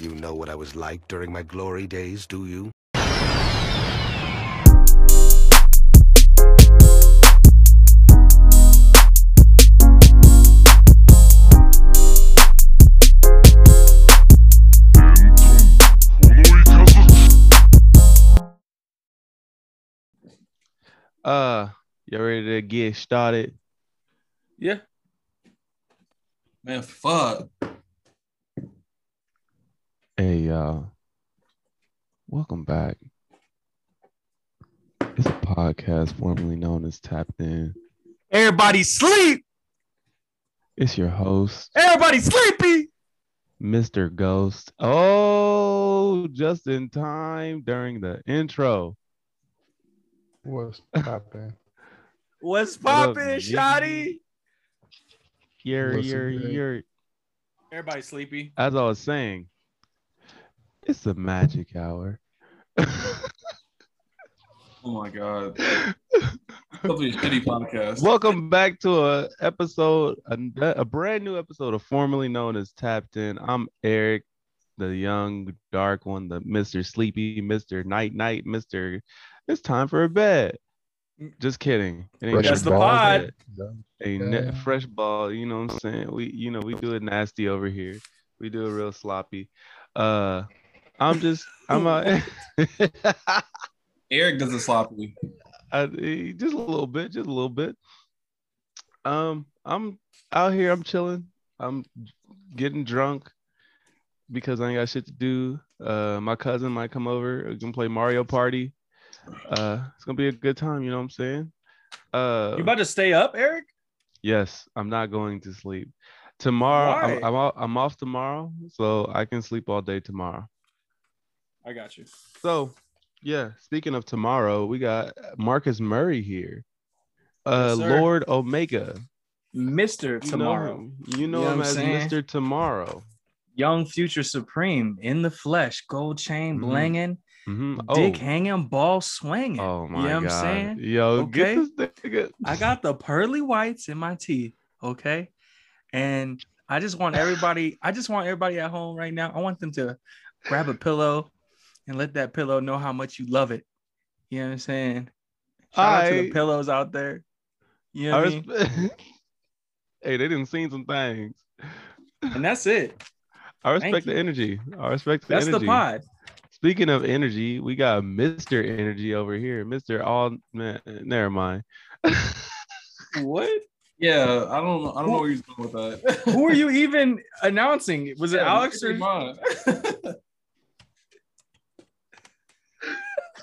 You know what I was like during my glory days, do you? Uh, you all ready to get started? Yeah. Man, fuck. Hey, y'all. Welcome back. It's a podcast formerly known as Tapped In. Everybody sleep. It's your host, Everybody sleepy. Mr. Ghost. Oh, just in time during the intro. What's poppin'? What's What poppin', Shotty? You're, What's you're, you're, Everybody sleepy. as I was saying, it's the magic hour. Oh my god. Probably shitty podcast. Welcome back to a episode, a, a brand new episode of formerly known as Tapped In. I'm Eric, the young, dark one, the Mr. Sleepy, Mr. Night Night, Mr. It's time for a bed. Just kidding. It ain't Fresh That's the pod. A ne- Yeah. fresh ball. You know what I'm saying? We, you know, we do it nasty over here. We do it real sloppy. Uh, I'm just, I'm out. Eric does it sloppy. I, just a little bit, just a little bit. Um, I'm out here. I'm chilling. I'm getting drunk because I ain't got shit to do. Uh, my cousin might come over. We're gonna play Mario Party. Uh, it's gonna be a good time. You know what I'm saying? Uh, You about to stay up, Eric? yes, I'm not going to sleep tomorrow. I'm, Why? I'm off, I'm off tomorrow, so I can sleep all day tomorrow. I got you. So, yeah, speaking of tomorrow, we got Marcus Murray here. Uh Yes. Lord Omega. Mr. You Tomorrow. know, you know You know him as saying? Mr. Tomorrow. Young Future Supreme in the flesh, gold chain Mhm. blinging, Mhm. dick Oh, hanging, ball swinging. oh my you know god. what I'm saying? Yo, Okay. get this nigga. I got the pearly whites in my teeth, okay? And I just want everybody, I just want everybody at home right now. I want them to grab a pillow and let that pillow know how much you love it. You know what I'm saying? Shout out to the pillows out there. You know I what I mean? respe- hey, they didn't seen some things. And that's it. I Thank respect the you. energy. I respect the That's energy. That's the pod. Speaking of energy, we got Mr. Energy over here. Mr. All man, never mind. What? Yeah, I don't know. I don't know where he's going with that. Who are you even announcing? Was it Yeah, Alex or mine.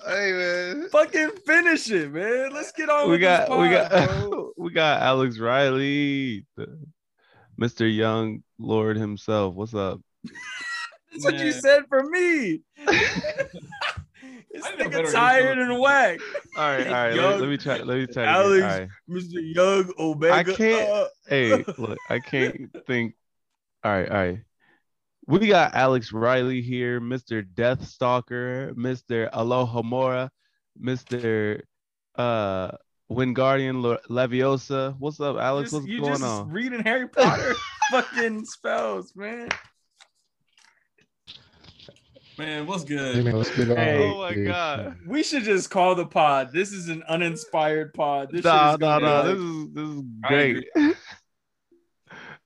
Hey man. fucking finish it, man? Let's get on we with got this we got bro. we got Alex Riley, the, Mr. Young Lord himself. What's up? That's what you said for me. this I know nigga tired and whack. All right, all right. Let, Young let me try. Let me try. to Alex. All right. Mr. Young Omega. I can't- uh, Hey, look, I can't think. All right, all right. We got Alex Riley here, Mr. Death Stalker, Mr. Alohomora, Mr. Uh Wingardium Le- Leviosa. What's up, Alex? just- What's you going just on? reading Harry Potter fucking spells, man. Man, what's Hey, good? man, let's get on. Hey. Oh my dude. god. We should just call the pod. This is an uninspired pod. This shit Nah, is nah, nah. like- This is this is great.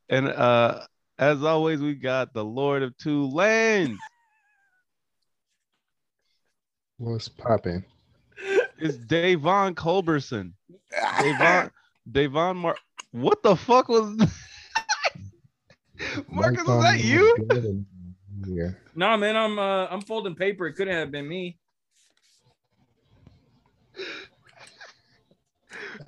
and uh as always, we got the Lord of Two Lands. What's popping? It's Davon Culberson. Davon Davon Mar What the fuck was Marcus, was that you? Yeah. Nah, man, I'm uh, I'm folding paper. It couldn't have been me.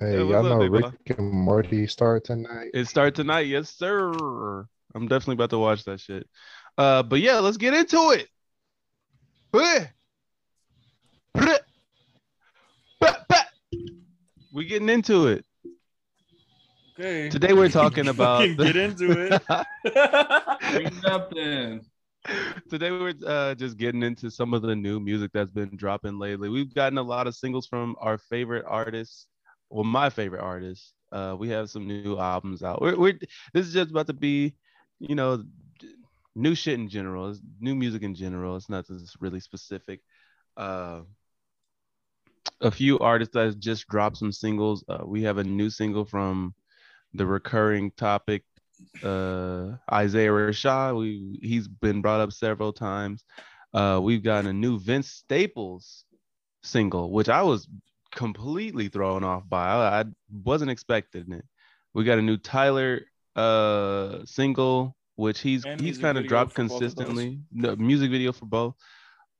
Hey, Hey, y'all know Rick and Morty start tonight. It start tonight, yes, sir. I'm definitely about to watch that shit. Uh, but yeah, let's get into it. We're Bah, bah. We getting into it. Okay. Today we're talking about Fucking get into it. Bring it up then. Today we're uh, just getting into some of the new music that's been dropping lately. We've gotten a lot of singles from our favorite artists, well, my favorite artists. Uh, we have some new albums out. We're, we're this is just about to be, you know, new shit in general. It's new music in general. It's nothing that's really specific. Uh, a few artists that just dropped some singles. Uh, we have a new single from the recurring topic, uh, Isaiah Rashad. We he's been brought up several times. Uh, we've got a new Vince Staples single, which I was completely thrown off by. I, I wasn't expecting it. We got a new Tyler uh single, which he's And he's kind of dropped for of those. consistently. The music video for both.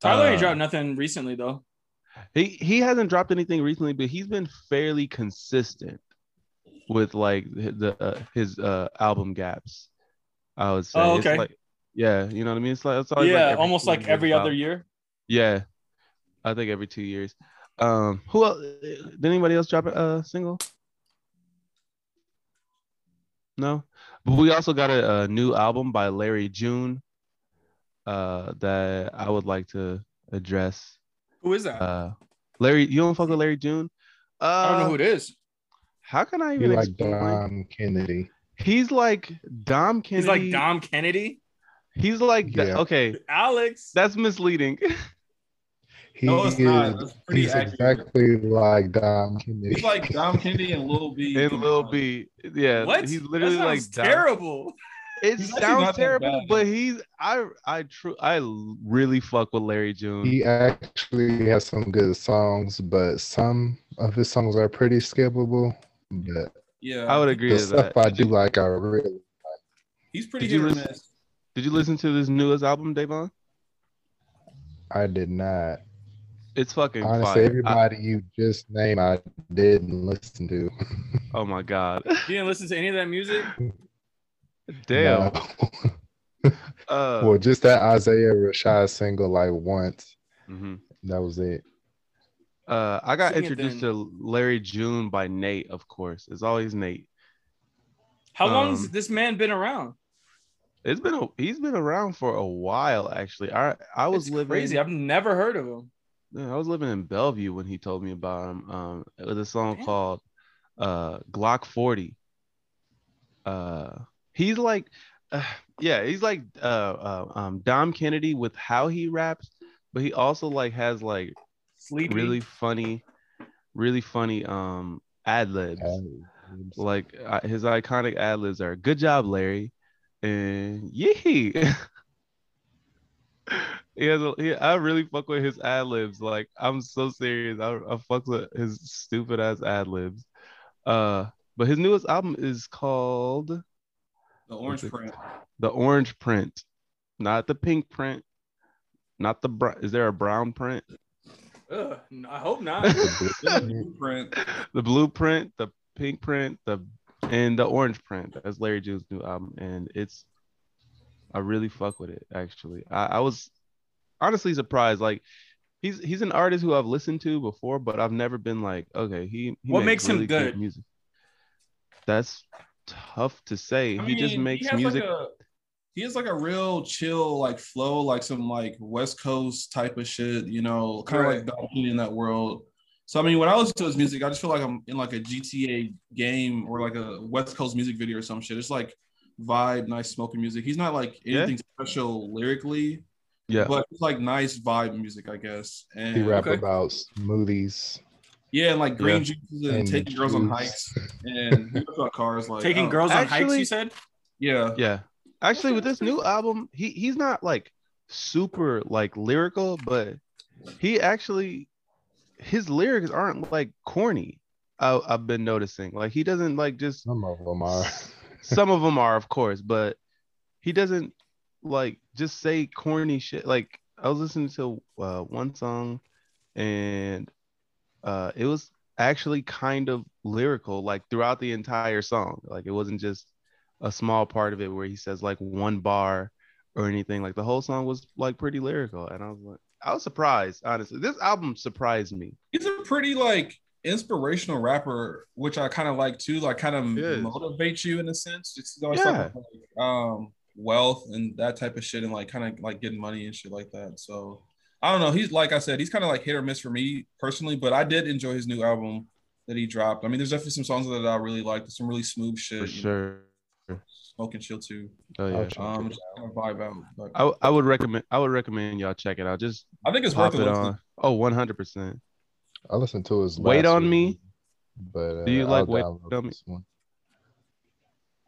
Tyler ain't Uh, dropped nothing recently though. he he hasn't dropped anything recently, but he's been fairly consistent with like the uh, his uh album gaps. I would say. Oh, It's okay. like- yeah, you know what I mean. It's like it's Yeah, like every almost like years every other year. Yeah, I think every two years. Um, who else? Did anybody else drop a uh, single? No, but we also got a, a new album by Larry June. Uh, that I would like to address. Who is that? Uh, Larry, you don't fuck with Larry June? Uh, I don't know who it is. How can I He even like explain? Dom Kennedy. He's like Dom Kennedy. He's like Dom Kennedy. He's like Yeah. okay, Alex. that's misleading. He No, it's is not. That's pretty he's accurate. exactly like Dom Kennedy. He's like Dom Kennedy and Lil B. and Lil B, yeah, what? he's literally that like sounds Dom- terrible. It He's sounds terrible, but he's I I true I really fuck with Larry June. He actually has some good songs, but some of his songs are pretty skippable. But Yeah, I would agree the to stuff that. I do like, I really like. He's pretty Did you hit or listen- Did you listen to this newest album, Davon? I did not. It's fucking Honestly, fire. I- everybody you just named, I didn't listen to. oh my god, You didn't listen to any of that music? damn. No. Uh, well, just that Isaiah Rashad single, like once. mhm. That was it. uh, I got Sing introduced to Larry June by Nate, of course. It's always Nate. How long's Um, this man been around? It's been a, he's been around for a while actually. I I was It's living crazy. I've never heard of him. Yeah, I was living in Bellevue when he told me about him. Um, with a song Damn. called uh Glock 40. Uh, he's like, uh, yeah, he's like uh, uh um Dom Kennedy with how he raps, but he also like has like Sleepy. really funny, really funny um ad libs. Like uh, his iconic ad libs are "Good job, Larry," and "Yee." he has a, he, I really fuck with his ad libs. Like I'm so serious. I, I fuck with his stupid ass ad libs. Uh, but his newest album is called The orange print. The Orange Print, not the pink print, not the brown. Is there a brown print? Ugh, I hope not. The blueprint. the blueprint, the pink print, the and the orange print. That's Larry June's new album, and it's I really fuck with it. Actually, I, I was honestly surprised. Like he's he's an artist who I've listened to before, but I've never been like, okay, he. he What makes him good? Music. That's tough to say. I he just mean, makes has music. Like a, he has like a real chill like flow, like some like West Coast type of shit, you know, kind of like in that world. So I mean, when I listen to his music, I just feel like I'm in like a GTA game or like a West Coast music video or some shit. It's like vibe, nice smoking music. He's not like Yeah. anything special lyrically, yeah, but it's like nice vibe music, I guess. And He rap Okay. about smoothies. yeah, and like green Yeah. juices and, And taking girls on hikes and he raps about cars like Taking oh, girls on hikes, you said? Yeah, yeah. Actually, with this new album, he he's not like super like lyrical, but he actually his lyrics aren't like corny. I, I've been noticing. Like he doesn't like just Some of them are. Some of them are, of course, but he doesn't like just say corny shit. Like I was listening to uh, one song, and uh, it was actually kind of lyrical, like throughout the entire song. Like it wasn't just a small part of it where he says like one bar or anything. Like the whole song was like pretty lyrical, and I was like, I was surprised. Honestly, this album surprised me. he's a pretty like inspirational rapper, which I kind of like too. Like kind of motivates you in a sense. Just always Yeah. like, um wealth and that type of shit, and like kind of like getting money and shit like that. So I don't know. He's like I said, he's kind of like hit or miss for me personally, but I did enjoy his new album that he dropped. I mean, there's definitely some songs that I really like. Some really smooth shit. For you know. sure. smoke and chill too. Oh yeah. check Um, it just kind of vibe out. But I, I would recommend I would recommend y'all check it out. Just I think it's pop worth it it. on. Oh, 100 percent. I listened to his Wait last on Me. But uh, Do you like I'll Wait on Me? one.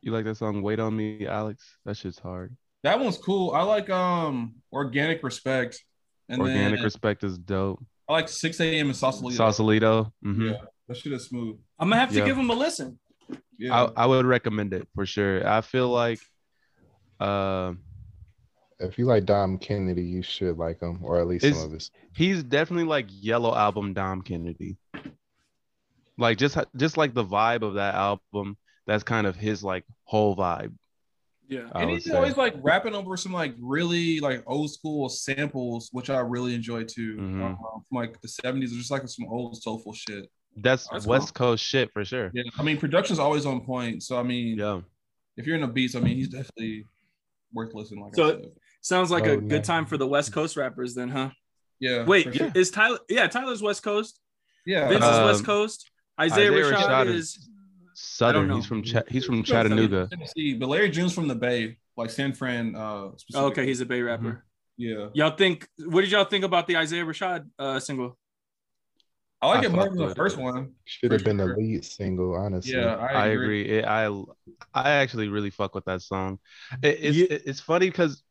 You like that song Wait on Me, Alex? That shit's hard. That one's cool. I like um organic respect. And Organic then Respect is dope. I like 6 a.m. and Sausalito. Sausalito. hmm Yeah, that shit is smooth. I'm gonna have to Yeah. give him a listen. Yeah. I, I would recommend it for sure. I feel like uh, If you like Dom Kennedy, you should like him, or at least Is- some of his. he's definitely like Yellow Album Dom Kennedy. Like just just like the vibe of that album, that's kind of his like whole vibe. Yeah. I and he's say. always like rapping over some like really like old school samples, which I really enjoy too. Mhm. Um, from like the 70s, just like some old soulful shit. That's, That's West Coast shit for sure. Yeah, I mean, production's always on point. So I mean, Yeah. if you're in the beats, I mean, he's definitely worth listening. Like So- I said. Sounds like a Oh, good time for the West Coast rappers, then, huh? yeah. Wait, sure. is Tyler? Yeah, Tyler's West Coast. yeah, Vince Uh, is West Coast. Isaiah, Isaiah Rashad, Rashad is. is Southern. He's from Ch- he's from Chattanooga. Tennessee, but Larry June's from the Bay, like San Fran. Uh, Oh, okay, he's a Bay rapper. yeah. Y'all think? What did y'all think about the Isaiah Rashad uh, single? I like I it more than the first one. Should have For been the lead single, honestly. Yeah, I I agree. agree. It, I I actually really fuck with that song. It, it's Yeah. it- it's funny because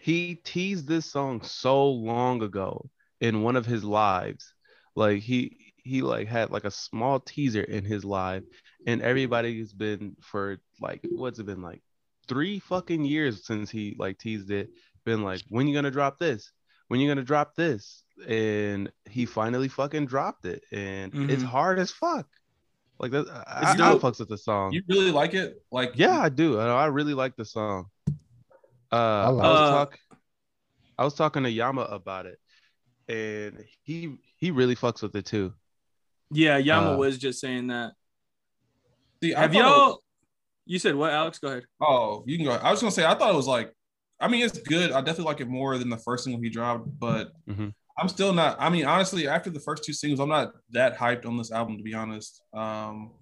he teased this song so long ago in one of his lives. Like he he like had like a small teaser in his live, and everybody's been for like what's it been like three fucking years since he like teased it. Been like, when you gonna drop this? When you gonna drop this? And he finally fucking dropped it, and it's Mhm. hard as fuck. Like that, I, It's I fucks with the song. You really like it? Like Yeah, I do. I, I really like the song. Uh, I, like was it. talk, I was talking to Yama about it, and he he really fucks with it too. Yeah, Yama Uh, was just saying that. See, I Have y'all? was- You said what, Alex? Go ahead. oh, you can go. I was gonna say I thought it was like. I mean, it's good. I definitely like it more than the first single he dropped, but Mhm. I'm still not. I mean, honestly, after the first two singles, I'm not that hyped on this album to be honest. Um,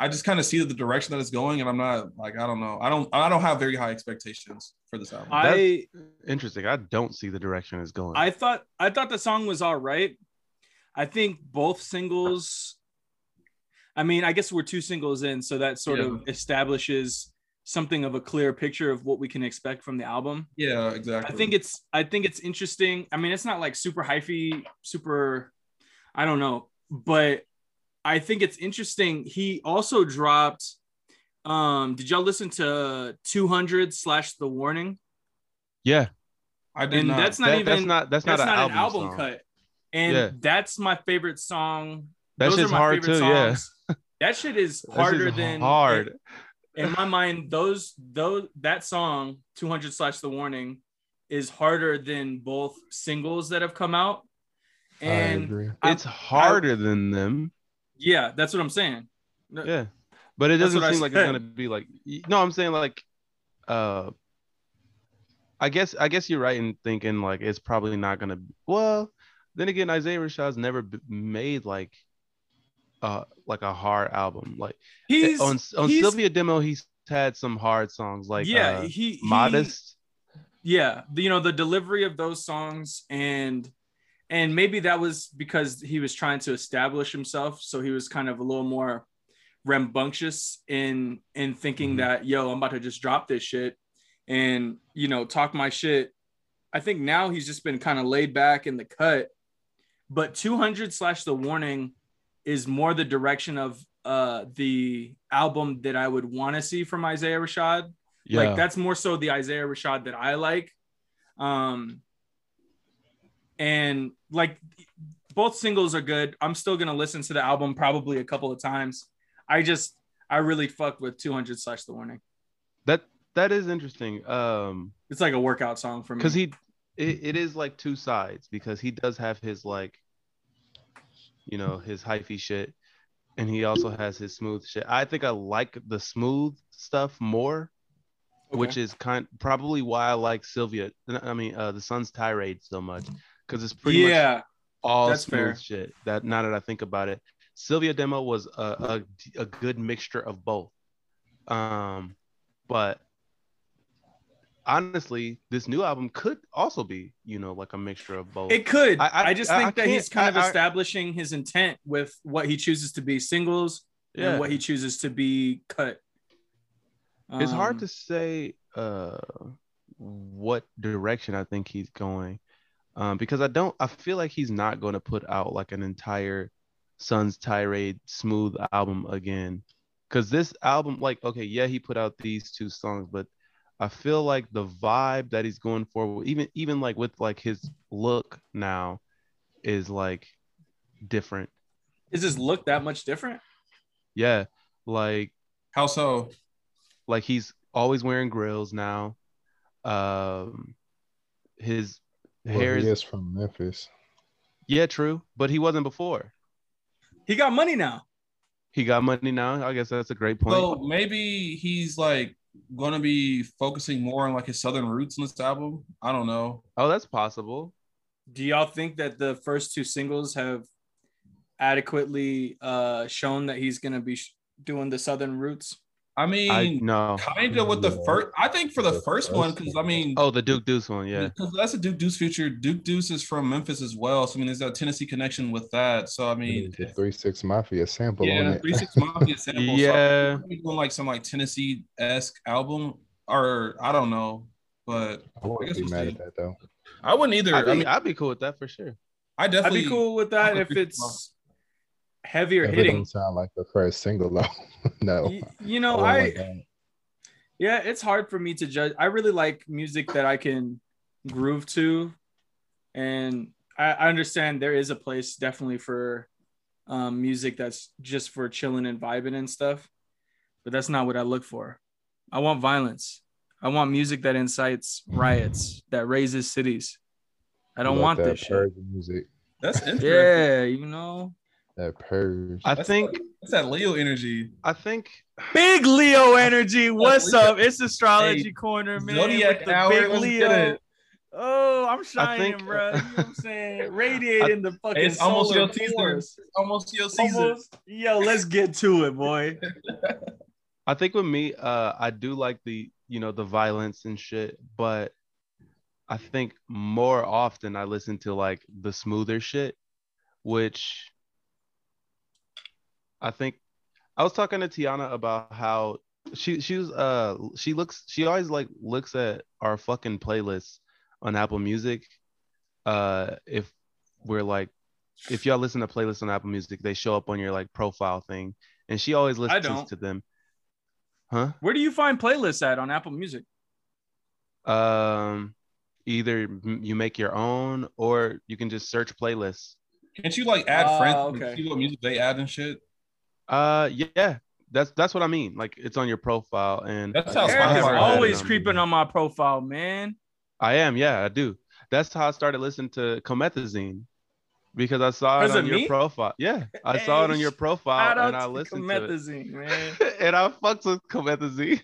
I just kind of see the direction that it's going, and I'm not like I don't know. I don't. I don't have very high expectations for this album. I Interesting. I don't see the direction it's going. I thought I thought the song was all right. I think both singles. I mean, I guess we're two singles in, so that sort of establishes something of a clear picture of what we can expect from the album. yeah, exactly. I think it's I think it's interesting. I mean, it's not like super hyphy, super I don't know, but I think it's interesting. He also dropped um did y'all listen to 200 slash the warning? yeah, I did And not. that's not that- even that's not that's, that's not, not, an an album, album cut. And Yeah. that's my favorite song. That Those are my hard favorite too. Yeah, songs. That shit is That harder shit's than hard. in my mind, those those that song 200 slash the warning is harder than both singles that have come out. I And agree. I- It's harder than them. Yeah, that's what I'm saying. No- Yeah, but it doesn't seem like it's gonna be like. No, I'm saying like, uh, I guess I guess you're right in thinking like it's probably not gonna. Well, then again, Isaiah Rashad's never b- made like, uh, like a hard album. Like He's on on he's- Cilvia Demo, he's had some hard songs like yeah, uh, he, he Modest. yeah you know the delivery of those songs and and maybe that was because he was trying to establish himself. So he was kind of a little more rambunctious in in thinking Mhm. that yo i'm about to just drop this shit and you know talk my shit. I think now he's just been kind of laid back in the cut. But 200 slash the warning is more the direction of uh the album that i would want to see from isaiah rashad. Yeah, like that's more so the Isaiah Rashad that I like. Um and like both singles are good. I'm still gonna listen to the album probably a couple of times. I just I really fucked with 200 slash the warning. that that is interesting. Um, It's like a workout song for me. because he it, it is like two sides because he does have his like you know his hyphy shit and he also has his smooth shit i think i like the smooth stuff more which is kind probably why i like cilvia i mean uh the sun's tirade so much because it's pretty much yeah, all that's smooth fair. shit that now that i think about it cilvia demo was a, a, a good mixture of both Um, but honestly, this new album could also be, you know, like a mixture of both. It could. I- I, I- just think I that he's kind of establishing his intent with what he chooses to be singles yeah, and what he chooses to be cut. it's hard Um, to say uh what direction I think he's going. Um, because I don't I feel like he's not going to put out like an entire Sun's Tirade smooth album again. Cause this album, like, okay, yeah, he put out these two songs, but I feel like the vibe that he's going for, even even like with like his look now, is like different. Is his look that much different? Yeah, like How so? like he's always wearing grills now. Um, his Well, hair he is is from Memphis. yeah, true, but he wasn't before. He got money now. He got money now. I guess that's a great point. So maybe he's like going to be focusing more on like his southern roots in this album. I don't know. oh, that's possible. Do y'all think that the first two singles have adequately uh, shown that he's going to be sh- doing the Southern roots? I mean, I no. kind of with the first. I think for the The first first one, because I mean, Oh, the Duke Deuce one, yeah. because that's a Duke Deuce feature. Duke Deuce is from Memphis as well, so I mean, there's that Tennessee connection with that. So I mean, the Three Six Mafia sample on yeah, it. Three Six Mafia sample. So Yeah. I think doing like some like Tennessee esque album, or I don't know, but I wouldn't guess be we'll mad see. at that though. I wouldn't either. I'd I mean, I'd be cool with that for sure. I I'd definitely be cool with that if could be it's heavier it hitting. don't sound like the first single though. no. Y- You know, wouldn't I like yeah, it's hard for me to judge. I really like music that I can groove to, and I, I understand there is a place definitely for um, music that's just for chilling and vibing and stuff, but that's not what I look for. I want violence. I want music that incites riots, that razes cities. I don't like want that this shit. music. that's interesting. Yeah, you know, That purge. I That's think that- that's that Leo energy. I think big Leo energy. What's Leo. up? It's astrology Hey, corner, man. Zodiac with the hour, big Leo. Oh, I'm shining, think- bro. You know what I'm saying? Radiating the fucking It's almost solar your season. force. Almost your season. Almost. Yo, let's get to it, boy. I think with me, uh, I do like the you know the violence and shit, but I think more often I listen to like the smoother shit, which I think I was talking to Tiana about how she she was uh she looks she always like looks at our fucking playlists on Apple Music. Uh, if we're like if y'all listen to playlists on Apple Music, they show up on your like profile thing, and she always listens don't. to them. Huh? Where do you find playlists at on Apple Music? Um, either you make your own or you can just search playlists. Can't you like add Oh, friends okay. and see what music they add and shit? Uh, yeah, that's that's what I mean. Like it's on your profile, and That's how I Eric is haven't Spotify added always creeping on my profile, man. I am, yeah, I do. That's how I started listening to Comethazine because I saw it Was on it your me? profile. Yeah, I saw it on your profile, and I to listened to it. Comethazine, man. and I fucked with Comethazine,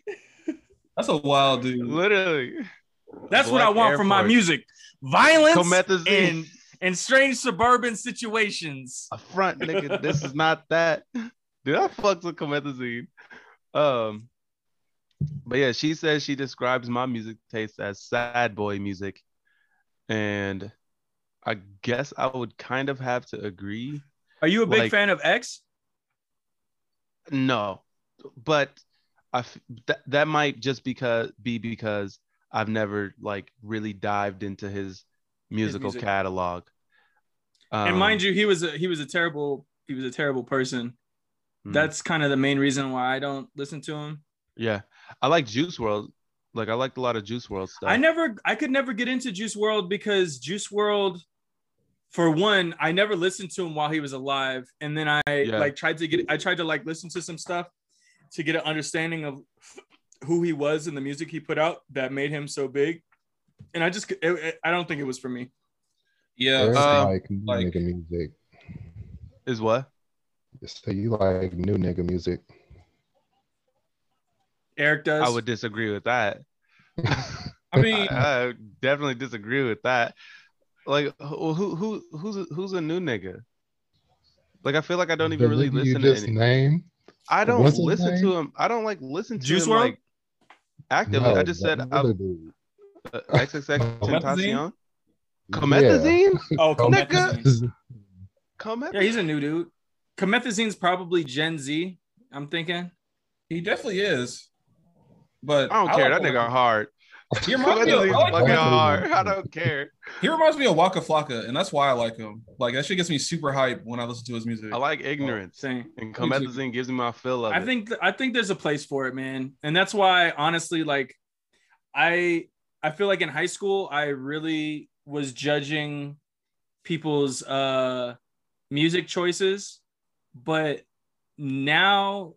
That's a wild dude. literally. That's what I want Air from my music. Violence Comethazine. in in strange suburban situations. a front, nigga. this is not that. Dude, I fucks with Comethazine. Um, but yeah, she says she describes my music taste as sad boy music, and I guess I would kind of have to agree. Are you a big Like- fan of X? No, but I f- that that might just because be because I've never like really dived into his musical music. catalog. and Um, mind you, he was a he was a terrible he was a terrible person. Hmm. That's kind of the main reason why I don't listen to him. yeah, I like Juice WRLD. Like I liked a lot of Juice WRLD stuff. I never I could never get into Juice WRLD because Juice WRLD for one, I never listened to him while he was alive. And then I Yeah. like tried to get I tried to like listen to some stuff to get an understanding of who he was and the music he put out that made him so big. And I just it, it- I don't think it was for me. Yeah. Eric Uh, like new like- music. Is what? So you like new nigga music. Eric does. I would disagree with that. I mean, I, I definitely disagree with that. Like who who who who's a, who's a new nigga? Like I feel like I don't even really nigga you listen to just any. name. I don't What's listen to him. I don't like listen to Juice him WRLD? like actively. I just said other uh, dude. uh, XXX Comethazine? Tentacion. Yeah. Comethazine? Oh, Nigga. Comethazine. Yeah, he's a new dude. Comethazine's probably Gen Z. I'm thinking. He definitely is. But I don't care. like That nigga him. hard. He reminds me of, like fucking hard. I don't care. He reminds me of Waka Flocka, and that's why I like him. Like that shit gets me super hype when I listen to his music. I like ignorance. Same. And Me too. Comethazine gives me my fill of I it. think th- I think there's a place for it, man, and that's why honestly, like, I I feel like in high school I really was judging people's uh music choices, but now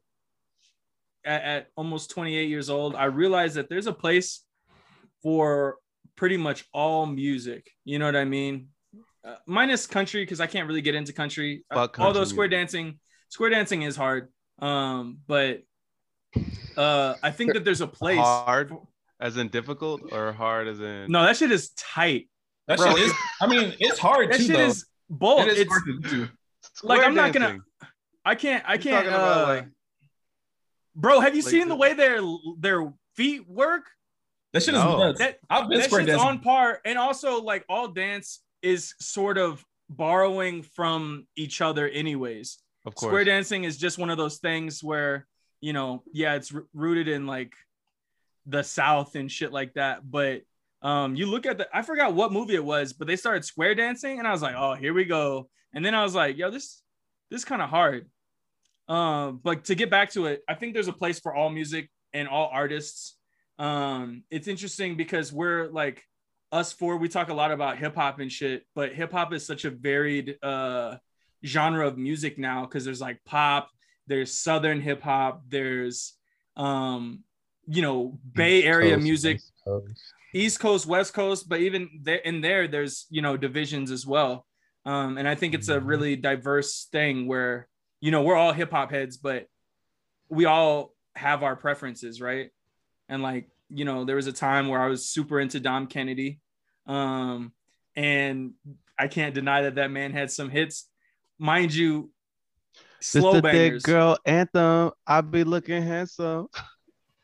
at, at almost 28 years old, I realize that there's a place for pretty much all music. You know what I mean? Uh, minus country because I can't really get into country. Uh, although square music. dancing, square dancing is hard. Um, but uh, I think that there's a place. hard as in difficult or hard as in No, that shit is tight. that Bro. shit is. I mean, it's hard That too. shit though. is both. it is It's hard to do. Like, I'm not gonna- I can't. I can't. talking about, uh, like- bro, have you like seen the the- way their their feet work? That shit No. is nuts. That I've been that shit's dancing. on par, and also like all dance is sort of borrowing from each other, anyways. Of course. Square dancing is just one of those things where you know, yeah, it's r- rooted in like the South and shit like that. But um, you look at the, I forgot what movie it was, but they started square dancing, and I was like, oh, here we go. And then I was like, yo, this this kind of hard. Um, but to get back to it, I think there's a place for all music and all artists. Um, it's interesting because we're like us four, we talk a lot about hip hop and shit, but hip hop is such a varied uh genre of music now because there's like pop, there's southern hip hop, there's um, you know, Bay Area Coast, music, West Coast. East Coast, West Coast, but even there in there, there's you know divisions as well. Um, and I think it's a really diverse thing where you know we're all hip hop heads, but we all have our preferences, right? And like you know, there was a time where I was super into Dom Kennedy, um, and I can't deny that that man had some hits, mind you. Just Slow a bangers. thick girl anthem. I be looking handsome.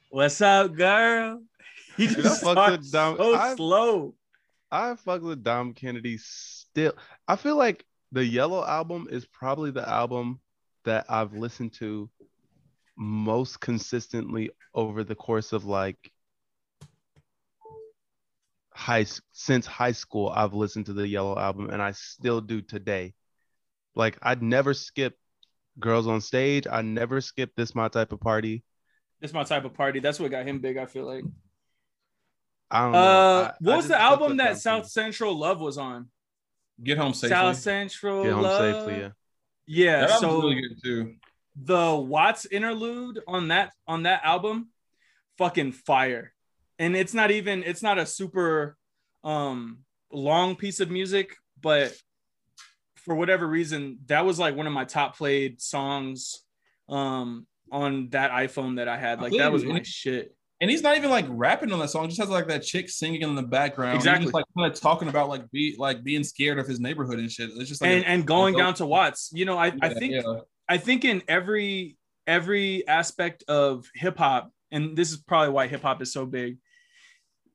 What's up, girl? He Dude, I just fuck with Dom- so I- slow. I fuck with Dom Kennedy still. I feel like the Yellow album is probably the album that I've listened to most consistently over the course of like high since high school. I've listened to the Yellow album and I still do today. Like I'd never skip Girls on Stage. I never skip This My Type of Party. This my type of party. That's what got him big. I feel like. I don't know. Uh, I- what I was the album that South Central Love was on? Get home safely. South Central Get home Love. safely, yeah. Yeah. that so really good too. the Watts interlude on that on that album, fucking fire. And it's not even it's not a super um long piece of music, but for whatever reason, that was like one of my top played songs um on that iPhone that I had. Like feel that was my shit. And he's not even like rapping on that song; just has like that chick singing in the background. Exactly. Just like kind of talking about like be like being scared of his neighborhood and shit. It's just like And a- and going dope- down to Watts, you know, I, I think yeah. I think in every every aspect of hip hop, and this is probably why hip hop is so big.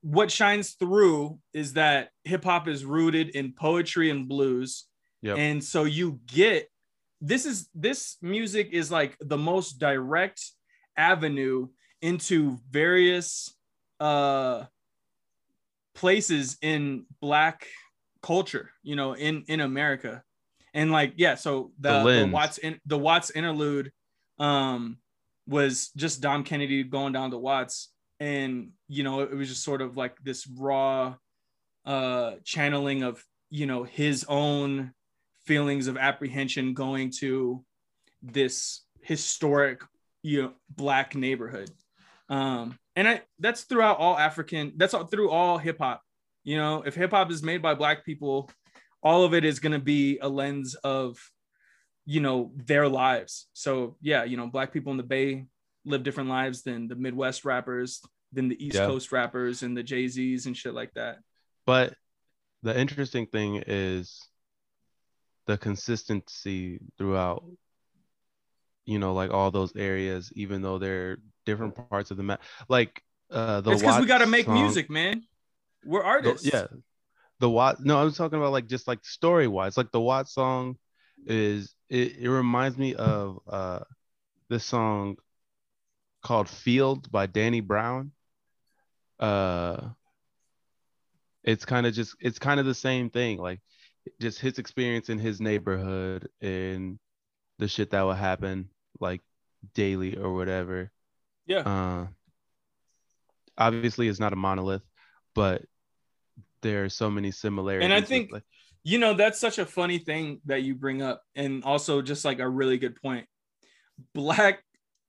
What shines through is that hip hop is rooted in poetry and blues, Yep. and so you get this is this music is like the most direct avenue into various uh places in black culture you know in in america. And like yeah so The the, the, watts in the watts interlude um was just dom kennedy going down to watts. And you know it was just sort of like this raw uh channeling of you know his own feelings of apprehension going to this historic you know black neighborhood um and i that's throughout all african that's all through all hip-hop you know? If hip-hop is made by black people all of it is going to be a lens of you know their lives. So yeah you know black people in the bay live different lives than the midwest rappers than the east Yeah. coast rappers and the jay-z's and shit like that. But the interesting thing is the consistency throughout, you know, like all those areas, even though they're different parts of the map. Like uh the it's because we got to make song- music, man. We're the- artists. yeah. The Watt no, I was talking about like just like story wise. Like the Watt song is it, it reminds me of uh this song called Field by Danny Brown. Uh it's kind of just it's kind of the same thing, like just his experience in his neighborhood and the shit that would happen like daily or whatever. Yeah. Uh obviously it's not a monolith, but there are so many similarities. And I think- like, You know, that's such a funny thing that you bring up, and also just like a really good point. Black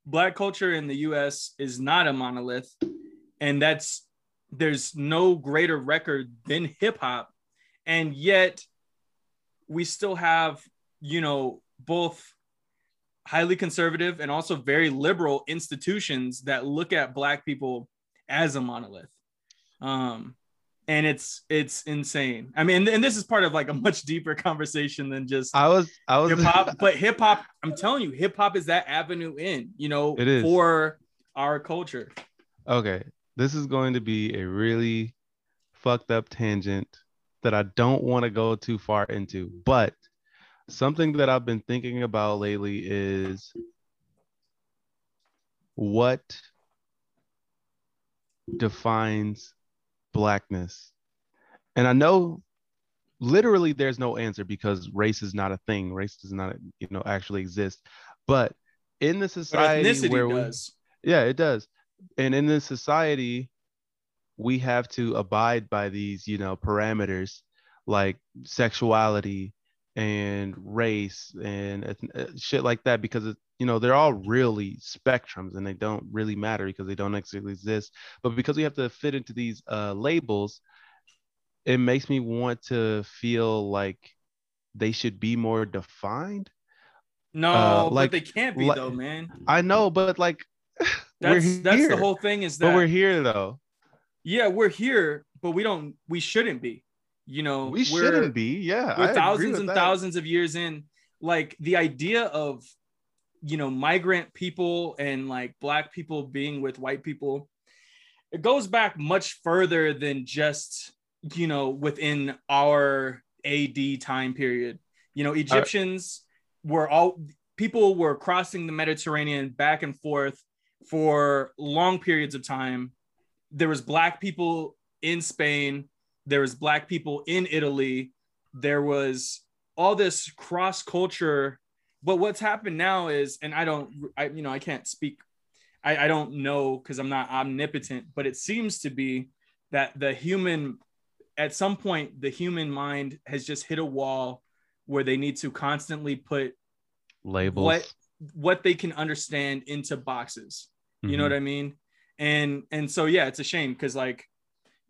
black culture in the US is not a monolith, and that's there's no greater record than hip hop, and yet we still have, you know, both highly conservative and also very liberal institutions that look at black people as a monolith. Um, and it's it's insane. I mean, and this is part of like a much deeper conversation than just I was I was hip hop, but hip hop, I'm telling you, hip hop is that avenue in, you know, It is. for our culture. Okay, this is going to be a really fucked up tangent that I don't want to go too far into, but something that I've been thinking about lately is what defines blackness. And I know literally there's no answer because race is not a thing. Race does not, you know, actually exist. But in the society where we, does. yeah, it does. And in this society, we have to abide by these, you know, parameters like sexuality and race and uh, shit like that because it, you know they're all really spectrums and they don't really matter because they don't actually exist. But because we have to fit into these uh, labels, it makes me want to feel like they should be more defined. No, uh, but like- they can't be like- though, man. I know, but like That's that's the whole thing is But that we're here though. yeah, we're here, but we don't we shouldn't be. You know, We shouldn't be. Yeah, we're thousands and that. thousands of years in like the idea of you know migrant people and like black people being with white people it goes back much further than just you know within our ad time period you know uh, egyptians were all people were crossing the mediterranean back and forth for long periods of time there was black people in spain there was black people in italy there was all this cross culture but what's happened now is and i don't i you know i can't speak i, I don't know because i'm not omnipotent but it seems to be that the human at some point the human mind has just hit a wall where they need to constantly put labels. what what they can understand into boxes you know Mhm. what i mean and and so yeah it's a shame because like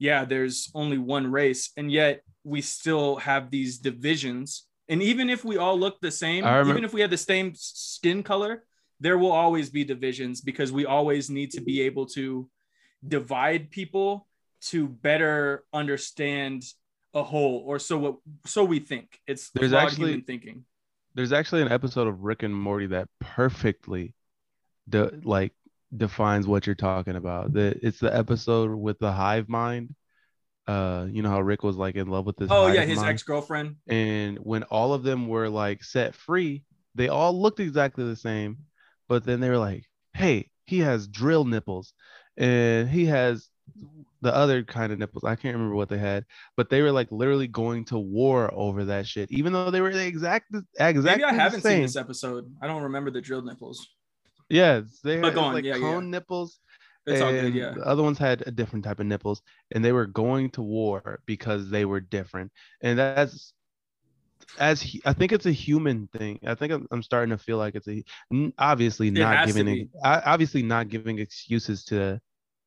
yeah there's only one race and yet we still have these divisions. And even if we all look the same I remem- even if we have the same skin color there will always be divisions because we always need to be able to divide people to better understand a whole or so what so we think. It's There's actually- human thinking. There's actually an episode of Rick and Morty that perfectly, de- like, defines what you're talking about. The it's the episode with the hive mind. Uh, you know how Rick was like in love with this. oh yeah his ex-girlfriend and when all of them were like set free, they all looked exactly the same, but then they were like, "Hey, he has drill nipples, and he has the other kind of nipples. I can't remember what they had, but they were like literally going to war over that shit, even though they were the exact exactly Maybe I haven't same. seen this episode. I don't remember the drill nipples. Yes, they But had on, like yeah, yeah. cone nipples. It's all good, and yeah. The other ones had a different type of nipples, and they were going to war because they were different. And that's as he, I think it's a human thing. I think I'm, I'm starting to feel like it's a obviously not giving obviously not giving excuses to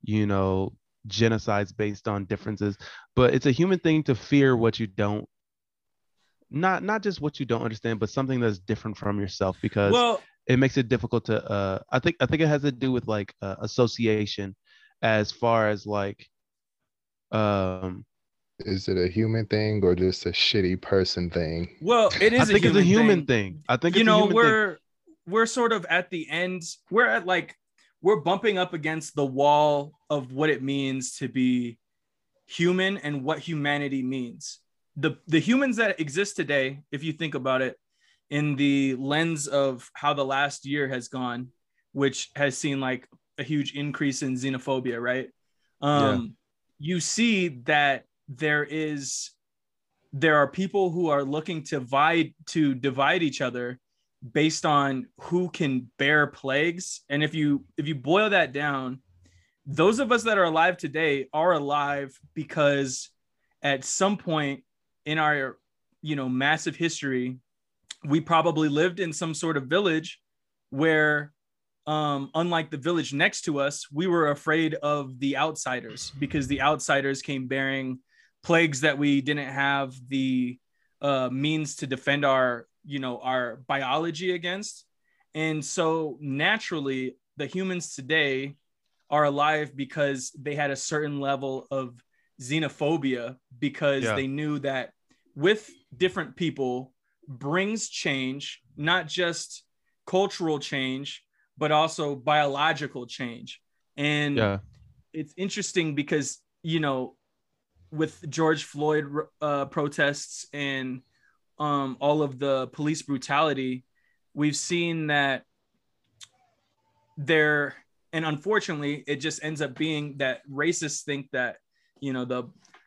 you know genocides based on differences, but it's a human thing to fear what you don't not not just what you don't understand, but something that's different from yourself because Well, it makes it difficult to uh i think i think it has to do with like uh, association as far as like um Is it a human thing or just a shitty person thing? well, it is i think a it's a human human thing. thing, i think You it's a know, human we're we're sort of at the end. We're at like we're bumping up against the wall of what it means to be human and what humanity means. The the humans that exist today, if you think about it, in the lens of how the last year has gone, which has seen like a huge increase in xenophobia, right? Um, you see that there is there are people who are looking to divide to divide each other based on who can bear plagues and if you if you boil that down those of us that are alive today are alive because at some point in our you know massive history we probably lived in some sort of village where um, unlike the village next to us we were afraid of the outsiders because the outsiders came bearing plagues that we didn't have the uh, means to defend our you know our biology against and so naturally the humans today are alive because they had a certain level of xenophobia because Yeah. they knew that with different people brings change not just cultural change but also biological change and Yeah. it's interesting because you know with George Floyd uh, protests and um, all of the police brutality, we've seen that there, and unfortunately, it just ends up being that racists think that you know the,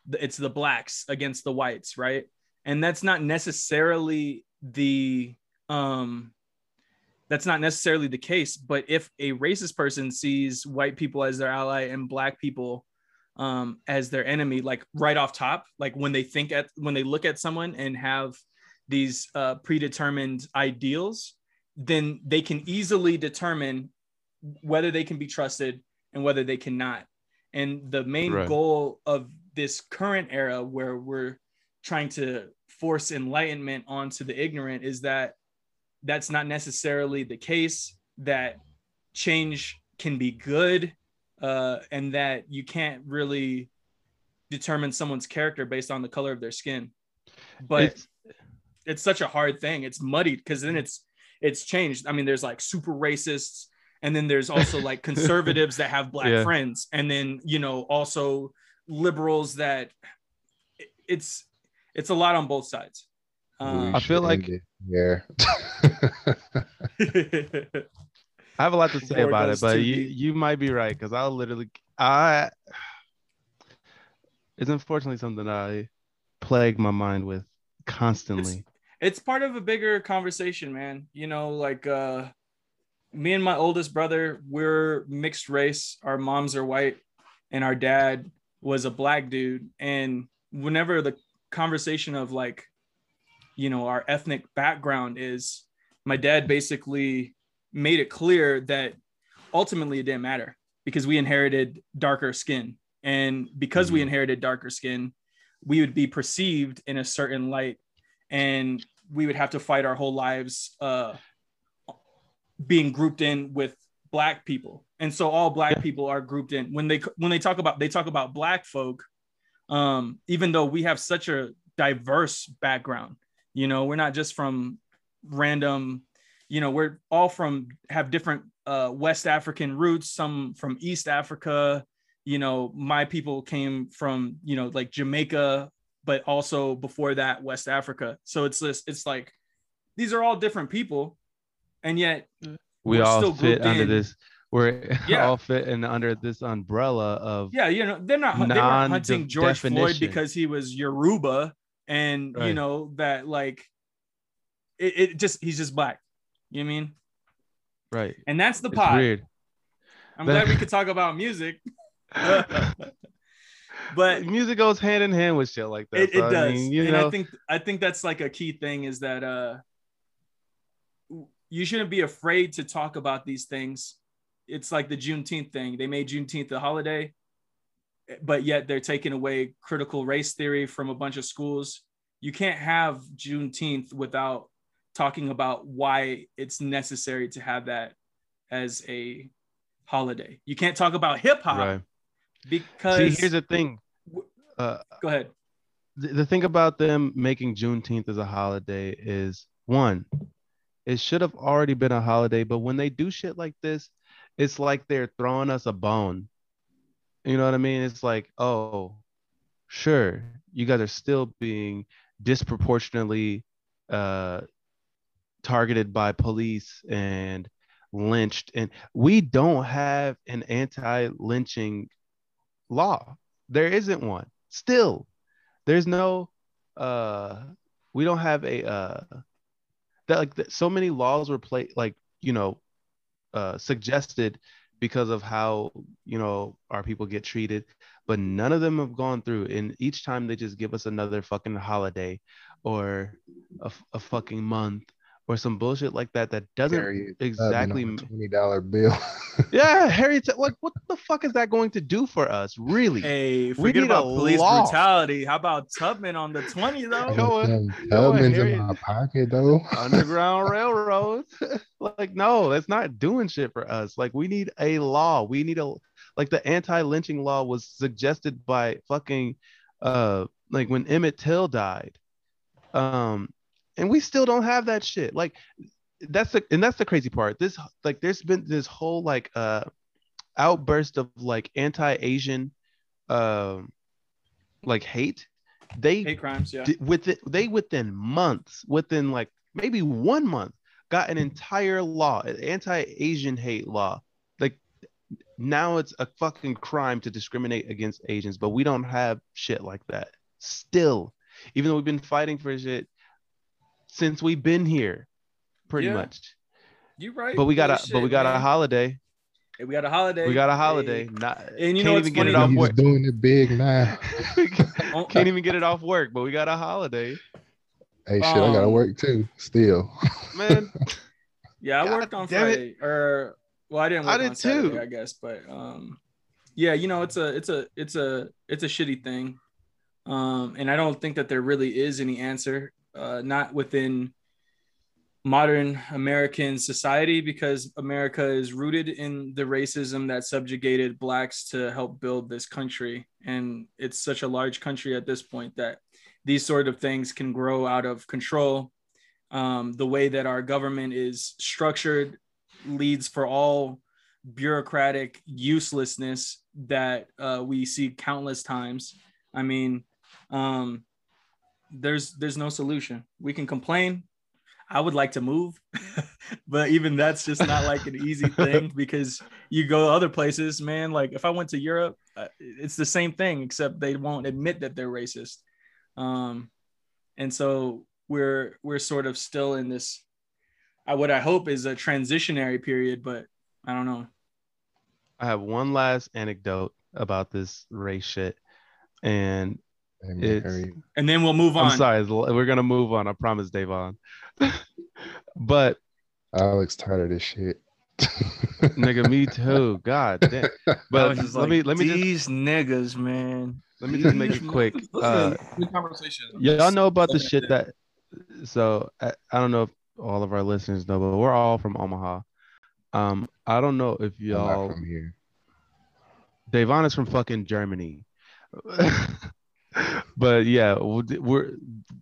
the it's the blacks against the whites, right? And that's not necessarily the um that's not necessarily the case but if a racist person sees white people as their ally and black people um, as their enemy, like right off top, like when they think at when they look at someone and have these uh, predetermined ideals, then they can easily determine whether they can be trusted and whether they cannot. And the main Right. goal of this current era, where we're trying to force enlightenment onto the ignorant, is that that's not necessarily the case. That change can be good uh, and that you can't really determine someone's character based on the color of their skin. But it's, It's- such a hard thing. It's muddied because then it's it's changed. I mean, there's like super racists, and then there's also like conservatives that have black Yeah. friends, and then you know also liberals that it's it's a lot on both sides. Um, I feel like- yeah. I have a lot to say Before about it, but you, deep. you might be right because I'll literally I it's unfortunately something I plague my mind with constantly. it's part of a bigger conversation, man. You know, like uh me and my oldest brother, we're mixed race. Our moms are white and our dad was a black dude. And whenever the conversation of like, you know, our ethnic background is, my dad basically made it clear that ultimately it didn't matter because we inherited darker skin. And because we Mhm. inherited darker skin, we would be perceived in a certain light and we would have to fight our whole lives uh, being grouped in with black people and so all black people are grouped in when they when they talk about they talk about black folk um even though we have such a diverse background you know we're not just from random you know we're all from have different uh west african roots some from east africa. You know my people came from you know like jamaica but also before that west africa. So it's this it's like these are all different people and yet we we're all still fit grouped under in. this we're Yeah. all fit in under this umbrella of yeah you know they're not they weren't hunting george floyd because he was yoruba and you know that like it, it just he's just black you know i mean right. and that's the pot weird. i'm That- glad we could talk about music but music goes hand in hand with shit like that. it, it so, I does mean, you and know, i think i think that's like a key thing is that uh you shouldn't be afraid to talk about these things it's like the juneteenth thing they made juneteenth a holiday but yet they're taking away critical race theory from a bunch of schools you can't have juneteenth without talking about why it's necessary to have that as a holiday you can't talk about hip-hop right. because See, here's the thing. Uh, go ahead the, the thing about them making Juneteenth as a holiday is one, It should have already been a holiday, but when they do shit like this, it's like they're throwing us a bone. You know what I mean? It's like, oh, sure, you guys are still being disproportionately uh, targeted by police and lynched, and we don't have an anti-lynching law. There isn't one. Still, there's no. Uh, we don't have a uh, that like that so many laws were played like you know uh, suggested because of how you know our people get treated. But none of them have gone through and each time they just give us another fucking holiday or a, a fucking month or some bullshit like that that doesn't Harriet exactly Tubman twenty dollar bill. yeah harry like what the fuck is that going to do for us really Hey, We forget need a about police law. brutality. How about Tubman on the 20 though? Yo, Them Tubman's Harriet- in my pocket though. underground railroad like no that's not doing shit for us like we need a law we need a like the anti-lynching law was suggested by fucking uh like when emmett till died um and we still don't have that shit like that's the and that's the crazy part this like there's been this whole like uh outburst of like anti-asian um like hate they Hate crimes, yeah. di- within they within months, within like maybe one month, got an entire law, an anti-Asian hate law. Like now it's a fucking crime to discriminate against Asians, but we don't have shit like that. Still, even though we've been fighting for shit since we've been here, pretty Yeah. much. You right. But we got a Shit, but we got a holiday. Hey, we got a holiday. We got a Hey. holiday. Not And you can't know even get it funny? off He's work. doing it big now. Can't even get it off work, but we got a holiday. Hey, shit, I gotta Um, work too. Still. Man, Yeah, I God worked on damn it. Friday, or well, I didn't work I did on Saturday, too. I guess, but um, yeah, you know, it's a, it's a, it's a, it's a shitty thing, um, and I don't think that there really is any answer, uh, not within modern American society, because America is rooted in the racism that subjugated blacks to help build this country, and it's such a large country at this point that these sort of things can grow out of control um, the way that our government is structured leads for all bureaucratic uselessness that uh, we see countless times. I mean, um, there's there's no solution. We can complain. I would like to move, but even that's just not like an easy thing because you go other places, man. Like if I went to Europe, uh, it's the same thing except they won't admit that they're racist. Um, and so we're we're sort of still in this uh, what I hope is a transitionary period, but I don't know. I have one last anecdote about this race shit, and Hey, man, It's- Harriet. And then we'll move on. I'm sorry, we're gonna move on. I promise, Davon. but Alex tired of this shit. nigga, me too. God damn. But let like, me let me just these niggas, man. let me just make it quick. Uh, conversation. y'all know about the shit that. So I, I don't know if all of our listeners know, but we're all from Omaha. Um, I don't know if I'm not y'all. from here. Davon is from fucking Germany. but yeah, we're,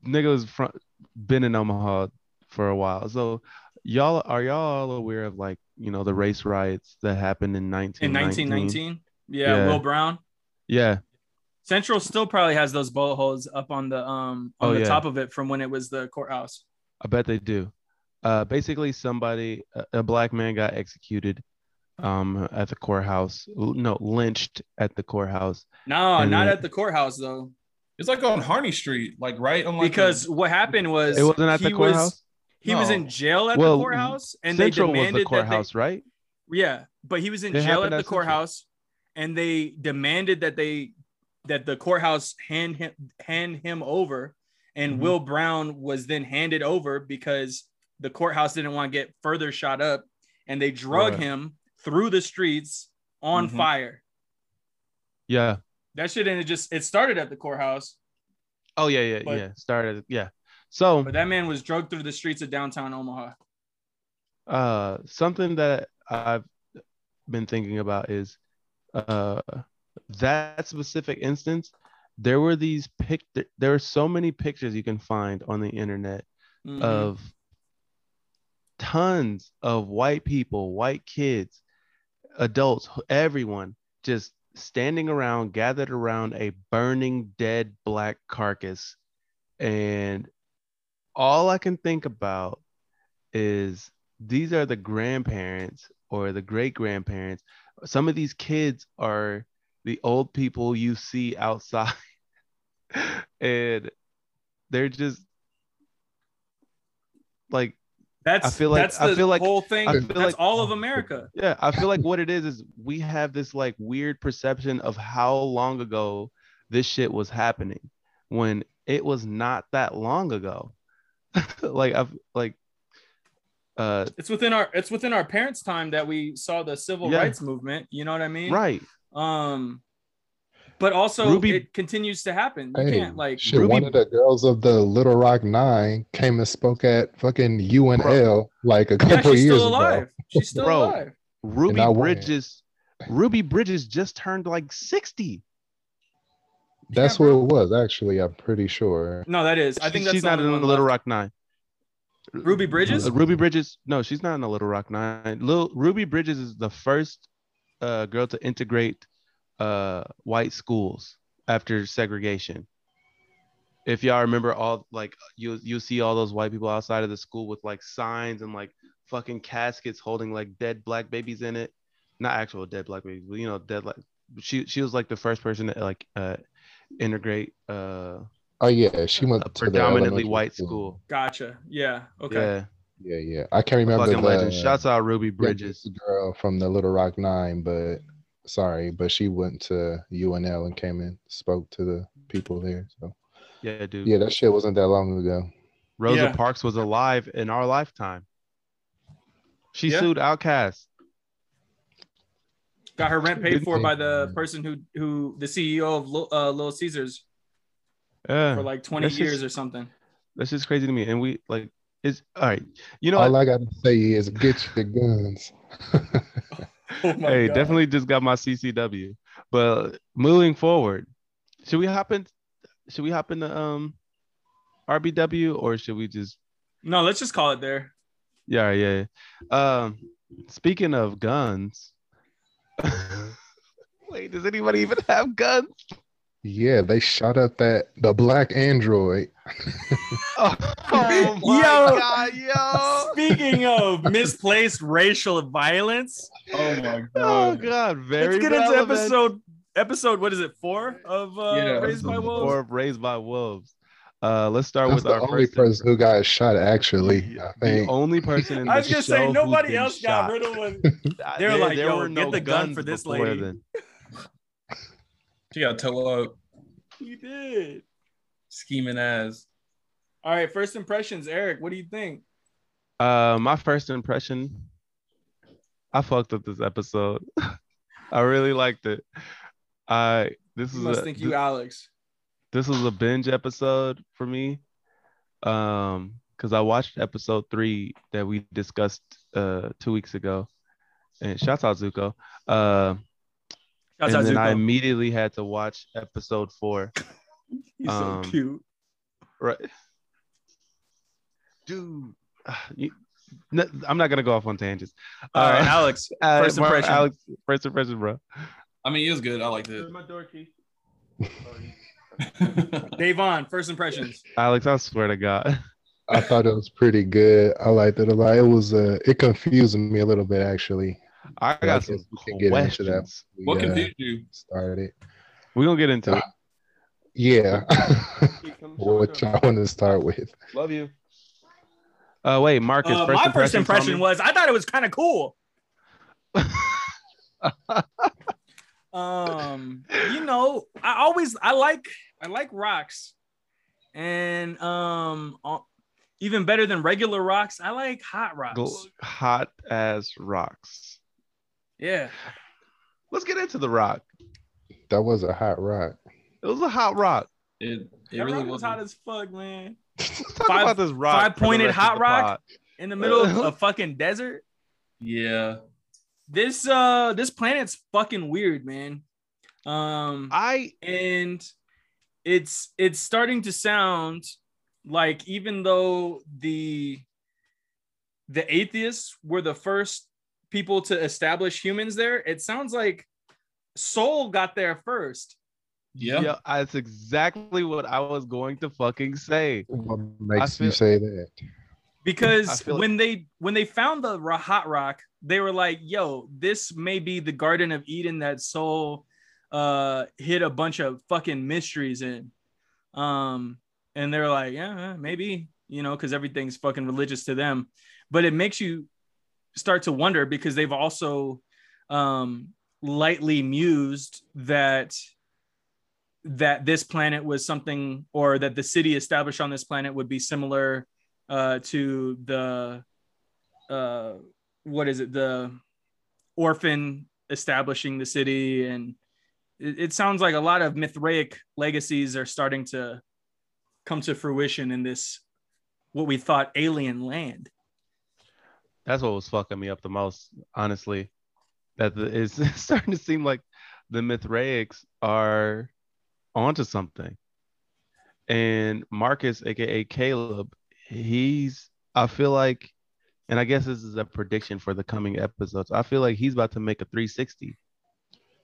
niggas from been in Omaha for a while. So y'all are y'all all aware of like, you know, the race riots that happened in 1919? In 1919, yeah, Yeah. Will Brown. Yeah. Central still probably has those bullet holes up on the um on Oh, the yeah. top of it from when it was the courthouse. I bet they do. Uh, basically, somebody, a, a black man, got executed um, at the courthouse. No, lynched at the courthouse. No, And not then- at the courthouse though. It's like on Harney Street, like right on like Because what happened was It wasn't at he the courthouse. Was, he was in jail at Well, the courthouse, and Central they was demanded the courthouse, that right? yeah, but he was in It jail at the at Central. courthouse, and they demanded that they that the courthouse hand him hand him over, and Mhm. Will Brown was then handed over because the courthouse didn't want to get further shot up, and they drug Right. him through the streets on Mhm. fire. Yeah. That shit and it just it started at the courthouse, Oh yeah, yeah, But- yeah. Started. Yeah. So but that man was drugged through the streets of downtown Omaha. uh something that I've been thinking about is uh that specific instance there were these pic there are so many pictures you can find on the internet Mhm. of tons of white people, white kids, adults, everyone just standing around, gathered around a burning dead black carcass. And all I can think about is these are the grandparents or the great grandparents. Some of these kids are the old people you see outside. and they're just like That's I feel like- that's I the feel like- whole thing. I feel That's like- all of America. yeah i feel like what it is is we have this like weird perception of how long ago this shit was happening when it was not that long ago like i've like uh It's within our it's within our parents' time that we saw the civil Yeah. rights movement. You know what I mean? right Um, but also Ruby- it continues to happen. You Hey, can't like shit, Ruby- one of the girls of the Little Rock Nine came and spoke at fucking UNL like a couple yeah, couple she's years still alive. ago. She's still Bro. alive. ruby bridges ruby bridges just turned like 60 That's Yeah, what it was, actually. I'm pretty sure. No, that is. I think She- that's she's not in the little left. rock nine Ruby Bridges? Uh, Ruby Bridges. No, she's not in the Little Rock Nine. Lil, Ruby Bridges is the first uh, girl to integrate uh, white schools after segregation. If y'all remember, all like you you see all those white people outside of the school with like signs and like fucking caskets holding like dead black babies in it. Not actual dead black babies, but you know, dead like she she was like the first person to like uh, integrate uh, Oh yeah, she went a to the predominantly elementary white school. Gotcha. Yeah. Okay. Yeah, Yeah, yeah. I can't remember fucking the legend. Shouts out Ruby Bridges Bridges. girl from the Little Rock Nine, but sorry, but she went to UNL and came and spoke to the people there. So Yeah, dude. yeah, that shit wasn't that long ago. Rosa Yeah. Parks was alive in our lifetime. She Yeah. sued Outkast. Got her rent paid for by the person who who the CEO of Lil- uh, Little Caesars Yeah, for like 20 That's years just- or something. that's just crazy to me. And we like it's all right. You know All what? I gotta say is get your guns. Oh hey, God. definitely just got my CCW. But moving forward, should we hop in? Should we hop into um RBW or should we just? No, let's just call it there. Yeah, yeah. yeah. Um, speaking of guns. Wait, does anybody even have guns? Yeah, they shot up that the black android. Oh, oh my Yo. god, yo! Speaking of misplaced racial violence, Oh my Oh god. god, very let's get into episode episode. What is it? Four of uh, Yeah, Raised by episode Wolves. Or raised by wolves. Uh, let's start That's with the our only first. person who got shot. Actually, I think the think. only person in I was the gonna say nobody been else shot. got riddled with. They were like, there "Yo, were get the gun for this lady." then. She got toe up, He did. scheming ass. All right, first impressions, Eric. What do you think? Uh, my first impression, I fucked up this episode. I really liked it. I this You is must a, think you Alex. this was a binge episode for me um because i watched episode three that we discussed uh two weeks ago and shouts out zuko uh Shouts and out then i immediately had to watch episode four He's um, so cute. right dude you, no, i'm not gonna go off on tangents All right, Uh, Alex. uh, first Mar- impression. alex first impression bro I mean, he was good. I liked it. my door key Davon, first impressions. alex i swear to god I thought it was pretty good. I liked it a lot. It was uh, it confused me a little bit actually. I But I got guess some we can get into that. questions We, what uh, confused you? started. we're gonna get into it Yeah. what y'all want to start with? Love you. Uh, wait, Marcus. Uh, first my first impression. impression was I thought it was kind of cool. um, you know, I always I like I like rocks, and um, uh, even better than regular rocks, I like hot rocks. Gl- hot as rocks. Yeah, Let's get into the rock. That was a hot rock. It was a hot rock. It it that really rock was was hot as fuck, man. Let's talk five, about this rock. Five pointed hot rock? pod. In the middle of a fucking desert. Yeah. This uh, this planet's fucking weird, man. Um, I and it's it's starting to sound like even though the the atheists were the first people to establish humans there. It sounds like Sol got there first. Yeah. yeah, that's exactly what I was going to fucking say. What makes feel- you say that? because I feel- when they when they found the Ra- hot rock they were like yo this may be the garden of eden that Sol uh hid a bunch of fucking mysteries in um and they're like yeah maybe you know because everything's fucking religious to them but it makes you start to wonder because they've also um lightly mused that that this planet was something or that the city established on this planet would be similar uh, to the uh, what is it? The orphan establishing the city. And it, it sounds like a lot of mithraic legacies are starting to come to fruition in this what we thought alien land That's what was fucking me up the most, honestly. That the, it's starting to seem like the Mithraics are onto something. And Marcus, aka Caleb, he's I feel like, and I guess this is a prediction for the coming episodes. I feel like he's about to make a 360.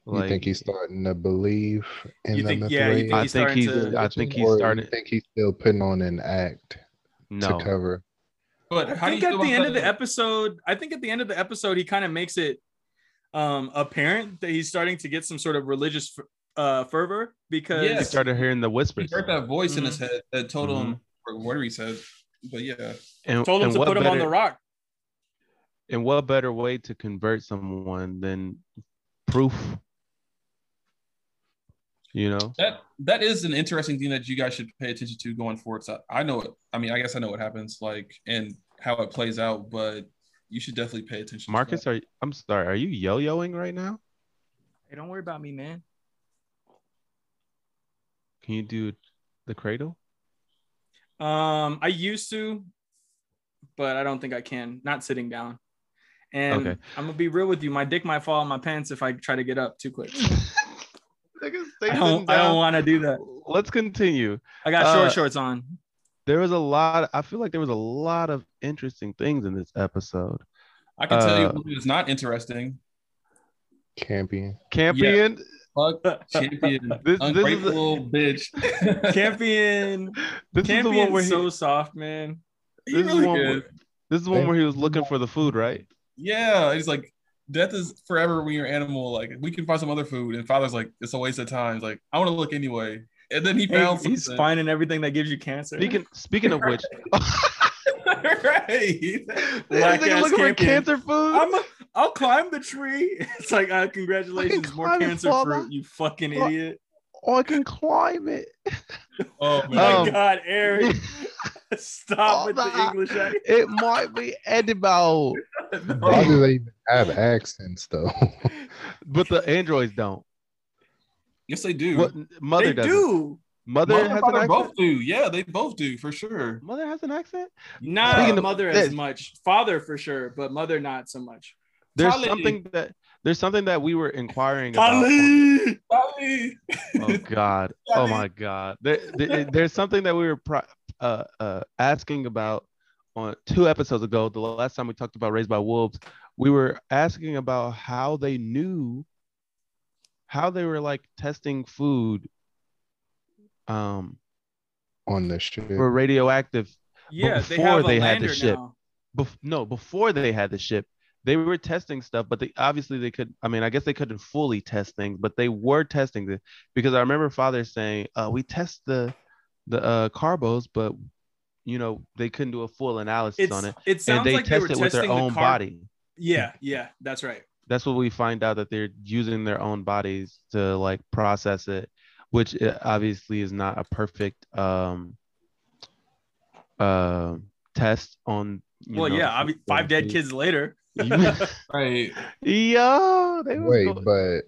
you think he's starting to believe in You the think- yeah, you Mithraic think I he's think starting he's to- I think he's or you starting think he's still putting on an act no. to cover? But I how do think you at the end of the episode, I think at the end of the episode, he kind of makes it um apparent that he's starting to get some sort of religious uh fervor because He started hearing the whispers. He heard that voice in his Mm-hmm. head that told him or whatever he said. But yeah, And, told him and to what put him on the rock. And what better way to convert someone than proof? You know? that that is an interesting thing that you guys should pay attention to going forward. So I know it. I mean, I guess I know what happens, like and how it plays out, but you should definitely pay attention. to Marcus, that. are I'm sorry, are you yo-yoing right now? Hey, don't worry about me, man. Can you do the cradle? Um, I used to, but I don't think I can. Not sitting down. And Okay. I'm gonna be real with you. My dick might fall in my pants if I try to get up too quick. Nigga, I don't. I don't want to do that. Let's continue. I got short Uh, shorts on. There was a lot. I feel like there was a lot of interesting things in this episode. I can tell you uh, what is not interesting. Campion. Campion. Fuck champion, This- this is ungrateful bitch. Campion. This is the one where Campion's he, so soft, man. He this is really one where, this is the one where he was looking for the food, right? Yeah, he's like, death is forever when you're an animal. Like, we can find some other food. And father's like, it's a waste of time. He's like, I want to look anyway. And then he Hey, found he's something. finding everything that gives you cancer. Speaking speaking of which, right. this Black nigga ass looking for cancer food. I'm a, I'll climb the tree. It's like, uh, congratulations, more cancer fruit, you fucking Fuck. idiot. Oh, I can climb it. Oh, my Um, God, Eric, stop Oh, with the. English accent. It might be edible, Why do they even have accents though? but the androids don't. yes, they do. What mother They doesn't? do. Mother Mother has an father accent. both do. Yeah, they both do for sure. Mother has an accent. Not Speaking of mother this- as much. Father for sure, but mother not so much. There's Kali. something that there's something that we were inquiring about. Kali! Bobby. Oh God! Oh my God! There, there- there's something that we were pri- uh, uh, asking about on two episodes ago. The last time we talked about Raised by Wolves, we were asking about how they knew, how they were like testing food, um, on the ship. for radioactive. Yeah, they before have a they had the lander ship. now. Bef- no, before they had the ship, they were testing stuff, but they obviously they could. I mean, I guess they couldn't fully test things, but they were testing it because I remember father saying, uh, "We test the the uh, carbos, but you know they couldn't do a full analysis It's, on it, it and sounds they like they were test it with their testing the own car- body." Yeah, yeah, that's right. That's what we find out that they're using their own bodies to like process it, which uh, obviously is not a perfect um uh, test on. you Well, know, yeah, obvi- food- five dead kids later. Right. Yeah, they was Wait, go- but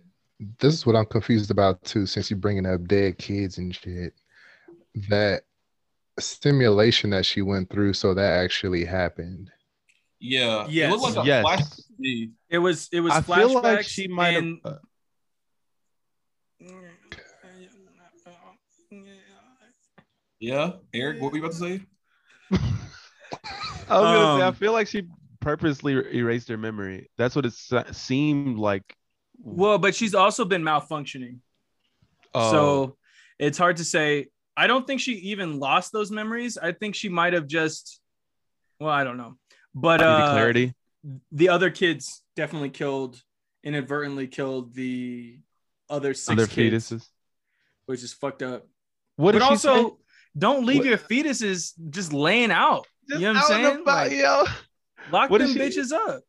this is what I'm confused about too, since you're bringing up dead kids and shit. That stimulation that she went through, so that actually happened. Yeah. Yes. It looked like a Yes. flash TV. It was it was I flashbacks. feel like she might have. and- uh, Yeah. Eric, what were you about to say? I was gonna say, I Um, feel like she purposely erased her memory. That's what it seemed like. Well, but she's also been malfunctioning. Oh, So it's hard to say. I don't think she even lost those memories. I think she might have just, well, I don't know. But uh, clarity. the other kids definitely killed, inadvertently killed the other six Other kids, fetuses. which is fucked up. What but also, say? don't leave What- your fetuses just laying out. Just you know what I'm saying? about, Like, yo. Lock what them did she- bitches up.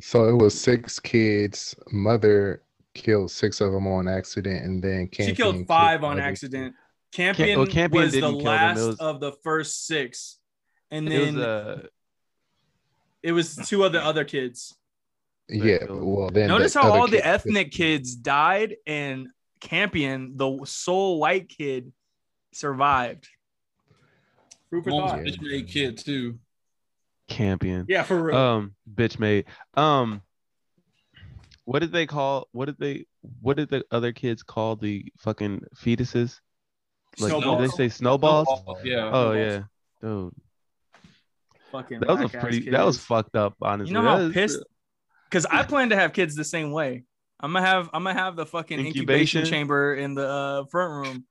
So it was six kids. Mother killed six of them on accident, and then she killed five on the accident. Campion, well, Campion was the didn't kill them. It last was- of the first six, and It was then uh, it was two of the other kids. Yeah, well then. Notice the how all the kid- ethnic kids died, and Campion, the sole white kid, survived. Food for Mom's thought. bitch made kid too. Campion. Yeah, for real. Um, bitch made. Um, what did they call? What did they? What did the other kids call the fucking fetuses? Like did they say snowballs? Yeah. Oh snowballs. yeah, dude. Fucking That was a whack-ass pretty. That was fucked up. Honestly, You know That how is- pissed? Because I plan to have kids the same way. I'm gonna have I'm gonna have the fucking incubation, Incubation? chamber in the uh, front room.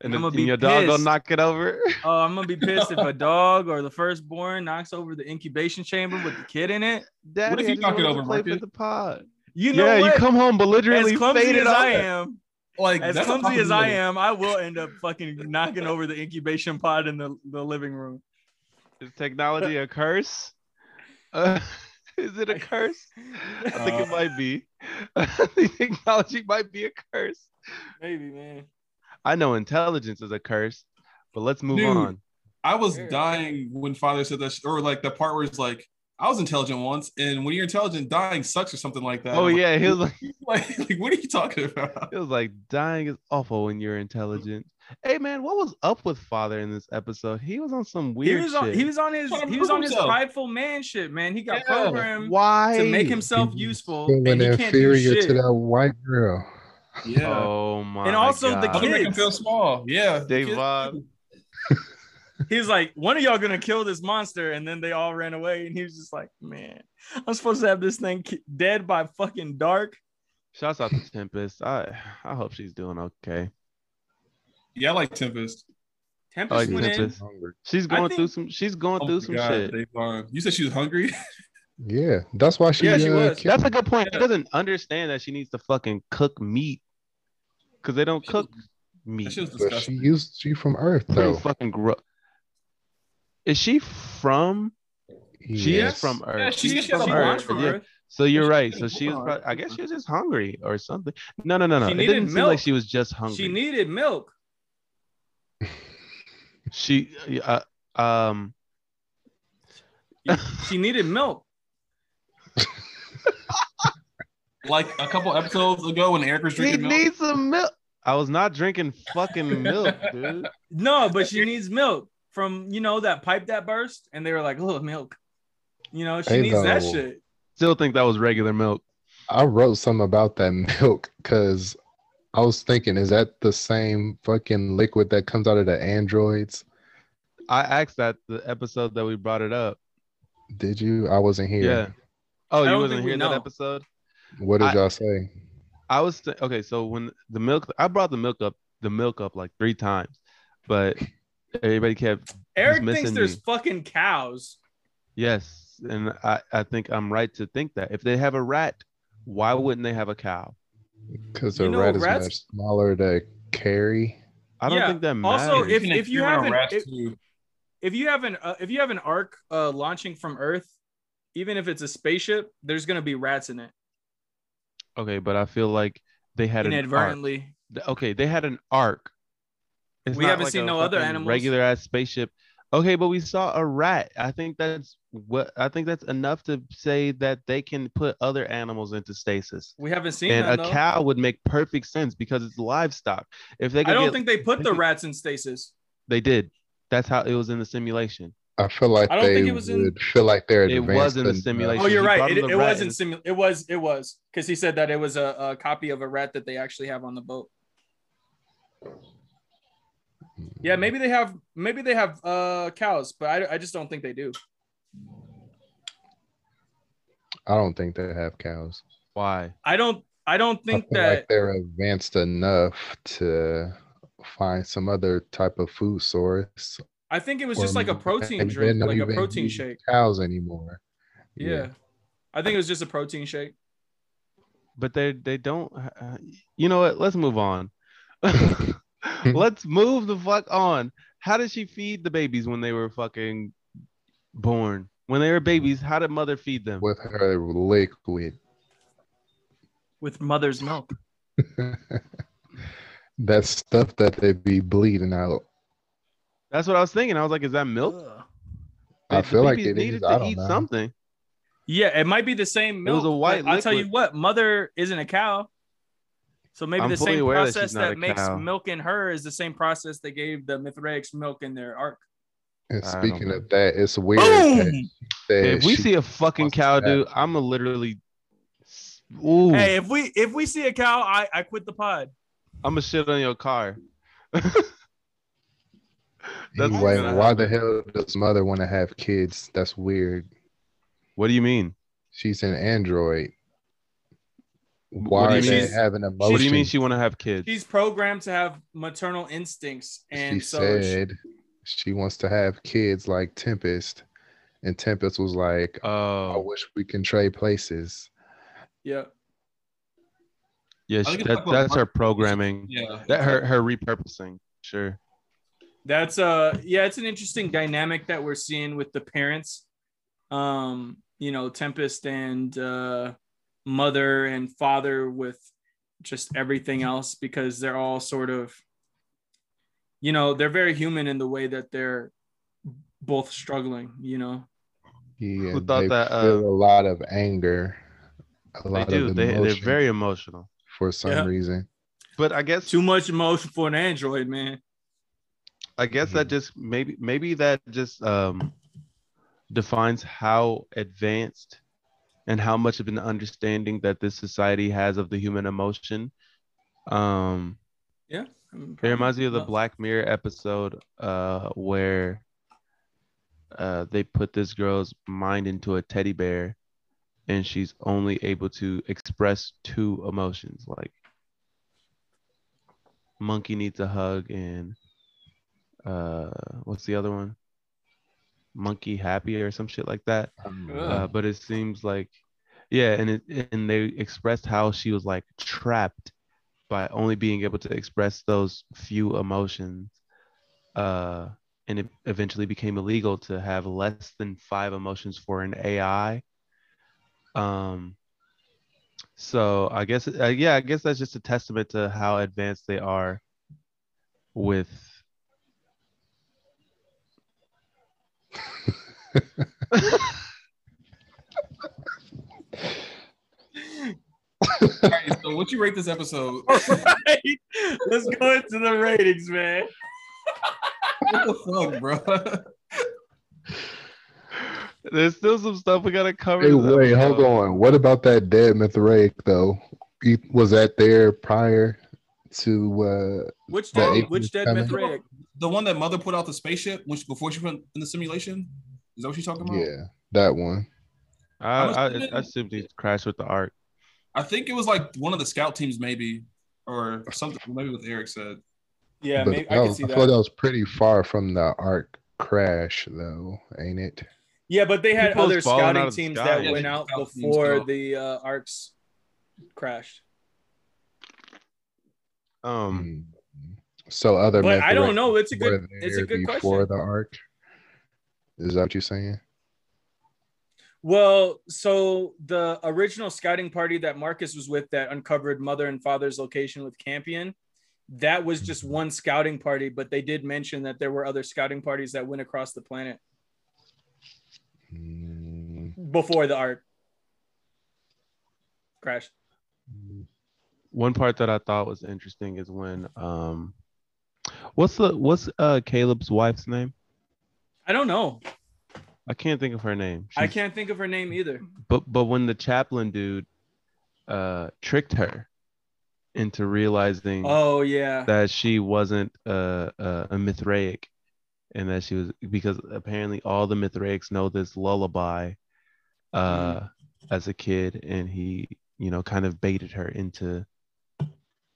And, I'm gonna be and your dog gonna knock it over. Oh, I'm gonna be pissed if a dog or the firstborn knocks over the incubation chamber with the kid in it. Daddy, if you I just knock it wanted to over, play Marcus? for the pod. You know yeah, what? you come home belligerently as clumsy faded as I off. am, Like as clumsy as I am, I will end up fucking knocking over the incubation pod in the, the living room. Is technology a curse? Uh, is it a curse? I think it Uh, might be. I think technology might be a curse. Maybe, man. I know intelligence is a curse, but let's move Dude. on. I was Yeah. dying when father said that, sh- or like the part where it's like, I was intelligent once, and when you're intelligent, dying sucks or something like that. Oh I'm yeah, he was like, like, like, what are you talking about? it was like dying is awful when you're intelligent. Hey man, what was up with father in this episode? He was on some He weird was on shit. he was on his he was on his himself. prideful man shit, man. He got Yeah. programmed Why to make himself useful and he can't do inferior shit. to that white girl. Yeah, Oh my And also the I God. make him kids. feel small. Yeah, the Dave kids He's like, one of y'all gonna kill this monster, and then they all ran away, and he was just like, man, I'm supposed to have this thing ki- dead by fucking dark. Shouts out to Tempest. I I hope she's doing okay. Yeah, I like Tempest. Tempest like went in. Tempest. Hungry. She's I going through some. She's going Oh through some God, shit. Davon. You said she was hungry. Yeah, that's why she. Yeah, she uh, was. killed- That's a good point. Yeah. She doesn't understand that she needs to fucking cook meat because they don't She cook was- meat. That shit was But she used she from Earth Pretty fucking gross. Is she from? She is from Earth. Yeah, she- She's she from has Earth. from yeah. Earth. So you're right. So a she was. Probably, I guess she was just hungry or something. No, no, no, no. She It didn't seem like she was just hungry. She needed milk. She. Uh, um. She needed milk. Like a couple episodes ago when Eric was He drinking milk. needs some milk. I was not drinking fucking milk, dude. No, but she needs milk from you know that pipe that burst, and they were like, "Oh, milk." You know, she Hey, needs that shit. Still think that was regular milk. I wrote something about that milk because I was thinking, is that the same fucking liquid that comes out of the androids? I asked that the episode that we brought it up. Did you? I wasn't here. Yeah. Oh, you wasn't think we here that episode. What did I- y'all say? I was th- okay. So when the milk, I brought the milk up, the milk up like three times, but everybody kept Eric thinks there's me. fucking cows. yes, and I I think I'm right to think that if they have a rat, why wouldn't they have a cow? Because You the know, rat is rats- much smaller to carry. I don't Yeah, think that matters. also, if- can if you haven't- rats, if- If you have an uh, if you have an ark uh, launching from Earth, even if it's a spaceship, there's gonna be rats in it okay, but I feel like they had an inadvertently. Okay, they had an ark. It's We haven't like seen no other animals. Regular ass spaceship. Okay, but we saw a rat. I think that's what I think that's enough to say that they can put other animals into stasis. We haven't seen and that a though. cow would make perfect sense because it's livestock. If they could I don't get, think they put the rats in stasis. they did. That's how it was in the simulation. I feel like I don't they think it was in- feel like they're It was in the simulation. Oh, you're He right. It, it was in and- simu- It was. It was because he said that it was a, a copy of a rat that they actually have on the boat. Yeah, maybe they have. Maybe they have uh cows, but I, I just don't think they do. I don't think they have cows. Why? I don't. I don't I think feel that. like they're advanced enough to find some other type of food source. I think it was just like a protein drink, like a protein shake. Cows anymore. Yeah. I think it was just a protein shake. But they they don't. Uh, you know what? Let's move on. Let's move the fuck on. How did she feed the babies when they were fucking born? When they were babies, how did mother feed them? With her liquid. with mother's milk. that stuff that they be bleeding out. That's what I was thinking. I was like, is that milk? Ugh. I The feel like babies it needed is. I to don't eat know. something. Yeah, it might be the same milk. It milk. was a white but I'll tell you what, mother isn't a cow. So maybe I'm the same aware that process that, makes cow. milk in her is the same process they gave the Mithraics milk in their ark. And speaking of that, it's weird. that Boom! If we see a fucking cow, dude, I'm gonna literally, ooh, Hey, if we if we see a cow, I, I quit the pod. I'm gonna shit on your car. That's what's why happen. the hell does mother want to have kids? That's weird. What do you mean? She's an android. Why do are you they mean? having emotions? What do you mean she want to have kids? She's programmed to have maternal instincts, and she so said she wants to have kids like Tempest, and Tempest was like, "Oh, "I wish we can trade places." yeah. yeah, I she, think it's that, that's her programming. Yeah. That her her repurposing. Sure. That's uh yeah, it's an interesting dynamic that we're seeing with the parents. Um, you know, Tempest and uh mother and father with just everything else because they're all sort of you know, they're very human in the way that they're both struggling, you know. Yeah, Who thought they that, uh, feel a lot of anger, a They lot do. of They they're very emotional. for some Yeah. reason. But I guess Too much emotion for an android, man. I guess that just maybe maybe that just um defines how advanced and how much of an understanding that this society has of the human emotion. Um Yeah. It reminds me of the probably Black Mirror episode uh where uh they put this girl's mind into a teddy bear and she's only able to express two emotions like monkey needs a hug and uh what's the other one? Monkey happy or some shit like that. Uh, but it seems like yeah and it and they expressed how she was like trapped by only being able to express those few emotions uh and it eventually became illegal to have less than five emotions for an ai um so i guess uh, yeah i guess that's just a testament to how advanced they are with All right, so what you rate this episode? All right. Let's go into the ratings, man. what the fuck, bro? there's still some stuff we gotta cover Hey, this wait, hold on. What about that dead Mithraic though? He- Was that there prior to uh Which dead, which dead. Mithraic? The one that mother put out the spaceship which before she went in the simulation? Is that what you're talking about? yeah, that one. I, I'm I, assuming- I assumed he crashed with the ark. I think it was like one of the scout teams, maybe, or something. Maybe what Eric said. Yeah, But maybe, that I can was- see I feel that that. was pretty far from the ark crash though, ain't it? Yeah, but they had People was other scouting teams sky. that Yeah, went out before the uh, arks crashed. Um, Mm. So other But I don't know. It's a good. were It's a there good before question. the ark. Is that what you're saying? Well, so the original scouting party that Marcus was with that uncovered mother and father's location with Campion, that was just one scouting party, but they did mention that there were other scouting parties that went across the planet Mm, before the ark crashed. one part that I thought was interesting is when um, what's the what's uh Caleb's wife's name? I don't know. I can't think of her name. I can't think of her name either. But but when the chaplain dude uh tricked her into realizing Oh yeah. that she wasn't uh, uh, a Mithraic, and that she was because apparently all the Mithraics know this lullaby, uh, as a kid, and he, you know, kind of baited her into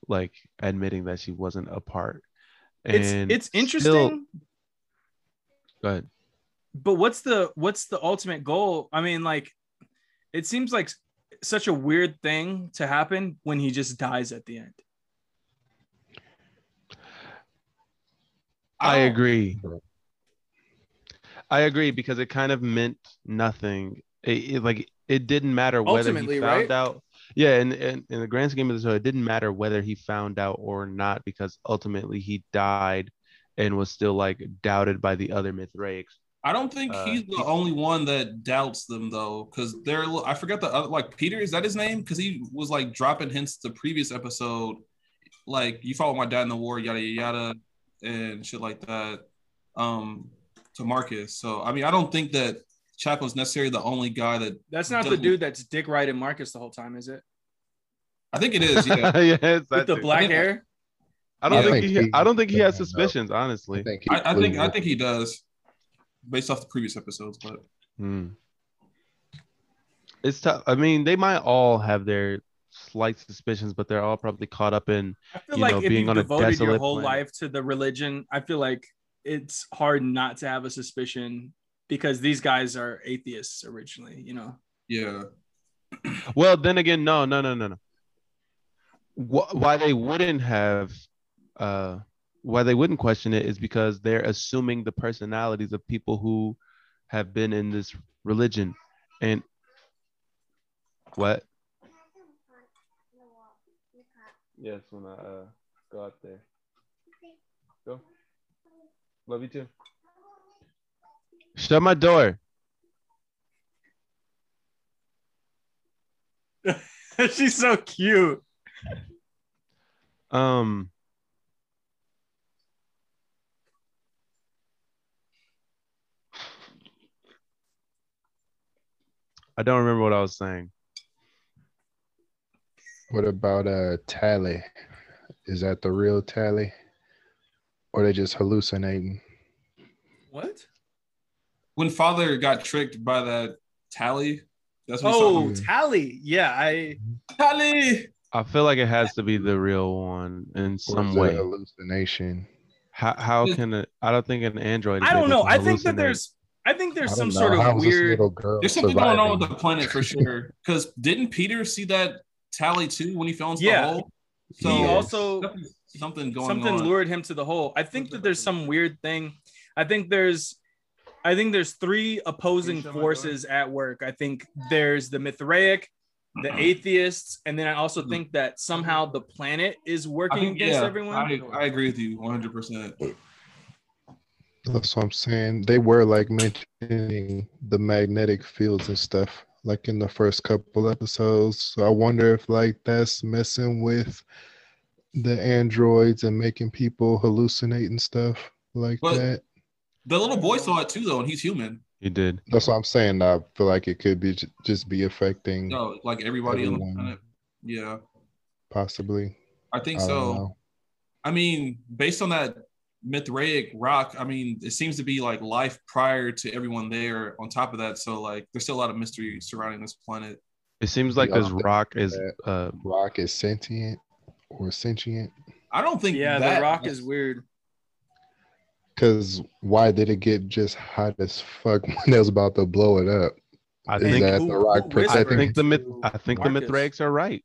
like admitting that she wasn't a part. It's it's still- interesting, Go ahead. but what's the what's the ultimate goal? I mean, like, it seems like such a weird thing to happen when he just dies at the end. I don't- agree. I agree because it kind of meant nothing. It, it- like it didn't matter whether Ultimately, he found right? out. Yeah, and, and in the grand scheme of the show, it didn't matter whether he found out or not because ultimately he died and was still like doubted by the other Mithraics. I don't think Uh, he's the he- only one that doubts them though, because they're. I forget the other like Peter. Is that his name? Because he was like dropping hints the previous episode, like you fought my dad in the war, yada yada, yada, and shit like that. Um, to Marcus. So I mean, I don't think that Chaplain's necessarily the only guy that. That's not the Doesn't- dude that's Dick Wright and Marcus the whole time, is it? I think it is. Yeah. yes, With the dude. black think- hair. I don't Yeah. think I think he, he- I don't think he has I don't suspicions, honestly. I think he I, I think I think he does, based off the previous episodes. But Hmm. It's tough. I mean, they might all have their slight suspicions, but they're all probably caught up in. I feel You like know, if being you on a devoted your desolate whole planet. life to the religion, I feel like it's hard not to have a suspicion because these guys are atheists originally, you know. yeah, Well, then again, no, no, no, no, no. Why they wouldn't have, uh, why they wouldn't question it is because they're assuming the personalities of people who have been in this religion, and what? Yes, when I uh, go out there. Go. Love you too. Shut my door. She's so cute. Um. I don't remember what I was saying. What about uh Tally? Is that the real Tally? Or they just hallucinating? What? When Father got tricked by that tally, that's what Oh, Tally. Yeah, I tally. I feel like it has to be the real one in some way. hallucination? How how can it? I don't think an android. I don't know. I think that there's I think there's I some don't sort of How was this weird little girl There's something going on with the planet for sure. Because didn't Peter see that tally too when he fell into Yeah. the hole? So he Yes. also something going something on. lured him to the hole. I think that there's some weird thing. I think there's I think there's three opposing shut my door? forces at work. I think there's the Mithraic, the atheists, and then I also Mhm. think that somehow the planet is working think, against yeah, everyone. I, I agree with you 100. percent That's what I'm saying. They were like mentioning the magnetic fields and stuff, like in the first couple episodes. So I wonder if like that's messing with the androids and making people hallucinate and stuff like But- that. The little boy saw it too, though, and he's human. He did. That's what I'm saying. I feel like it could be j- just be affecting No, like everybody on the Everyone. planet. Yeah, possibly. I think I so. know. I mean, based on that Mithraic rock, I mean, it seems to be like life prior to everyone there. On top of that, so like, there's still a lot of mystery surrounding this planet. It seems like Yeah, this rock is that. uh Rock is sentient or sentient. I don't think yeah, that the rock is weird. Because why did it get just hot as fuck when it was about to blow it up? I Is think that who- the rock who I think the myth I think the Marcus? Mithraics are right.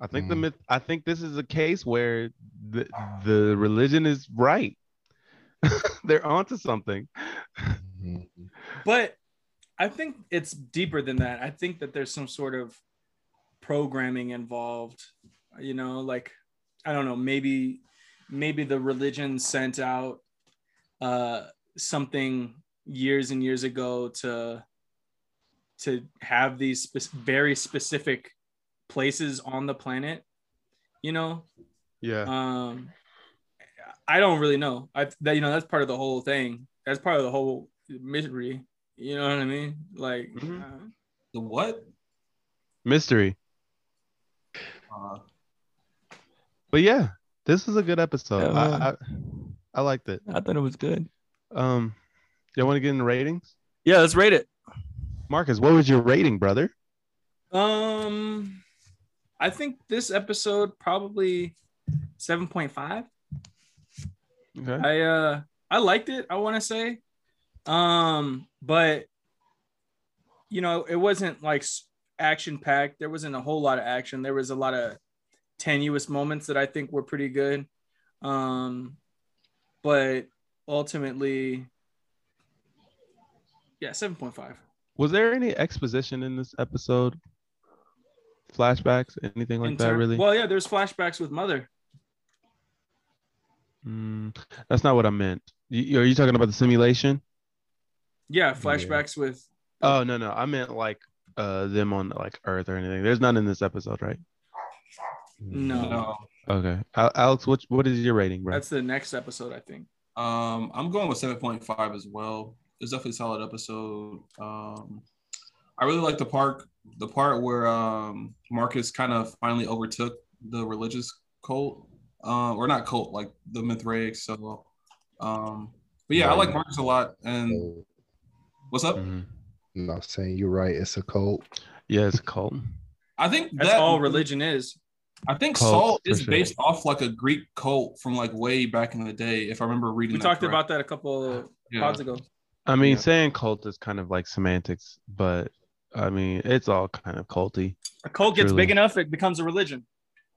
I think the Mm. myth I think this is a case where the the religion is right. They're onto something. Mhm. But I think it's deeper than that. I think that there's some sort of programming involved. You know, like I don't know, maybe maybe the religion sent out uh something years and years ago to to have these spe- very specific places on the planet, you know? Yeah. um i don't really know i that you know that's part of the whole thing that's part of the whole mystery you know what i mean like Mhm. uh, the what? Mystery. Uh, But yeah, this was a good episode. Yeah. I, I I liked it. i thought it was good Um y'all want to get into ratings? yeah let's rate it Marcus, what was your rating, brother? Um, I think this episode probably seven point five. Okay. I uh I liked it. I want to say, um, but you know, it wasn't like action packed. There wasn't a whole lot of action. There was a lot of tenuous moments that I think were pretty good. Um, but ultimately, yeah, seven point five. Was there any exposition in this episode? Flashbacks, anything like that? Really? Well, yeah, there's flashbacks with mother. Mm, that's not what I meant. You, are you talking about the simulation? Yeah, flashbacks yeah. with. Oh no, no, I meant like uh them on like Earth or anything. There's none in this episode, right? No. no. Okay, Alex, what what is your rating, bro? That's the next episode, I think. Um, I'm going with seven point five as well. It's definitely a solid episode. Um, I really like the part the part where um Marcus kind of finally overtook the religious cult, uh, or not cult, like the Mithraic. So, um, but yeah, I like Marcus a lot. And what's up? Mm-hmm. I'm not saying you're right. It's a cult. Yeah, it's a cult. I think that's that, all religion is. I think cult, salt is sure. based off like a Greek cult from like way back in the day, if I remember reading. We talked correct. about that a couple yeah. pods ago. I mean, yeah. saying cult is kind of like semantics, but I mean, it's all kind of culty. A cult gets truly. big enough, it becomes a religion.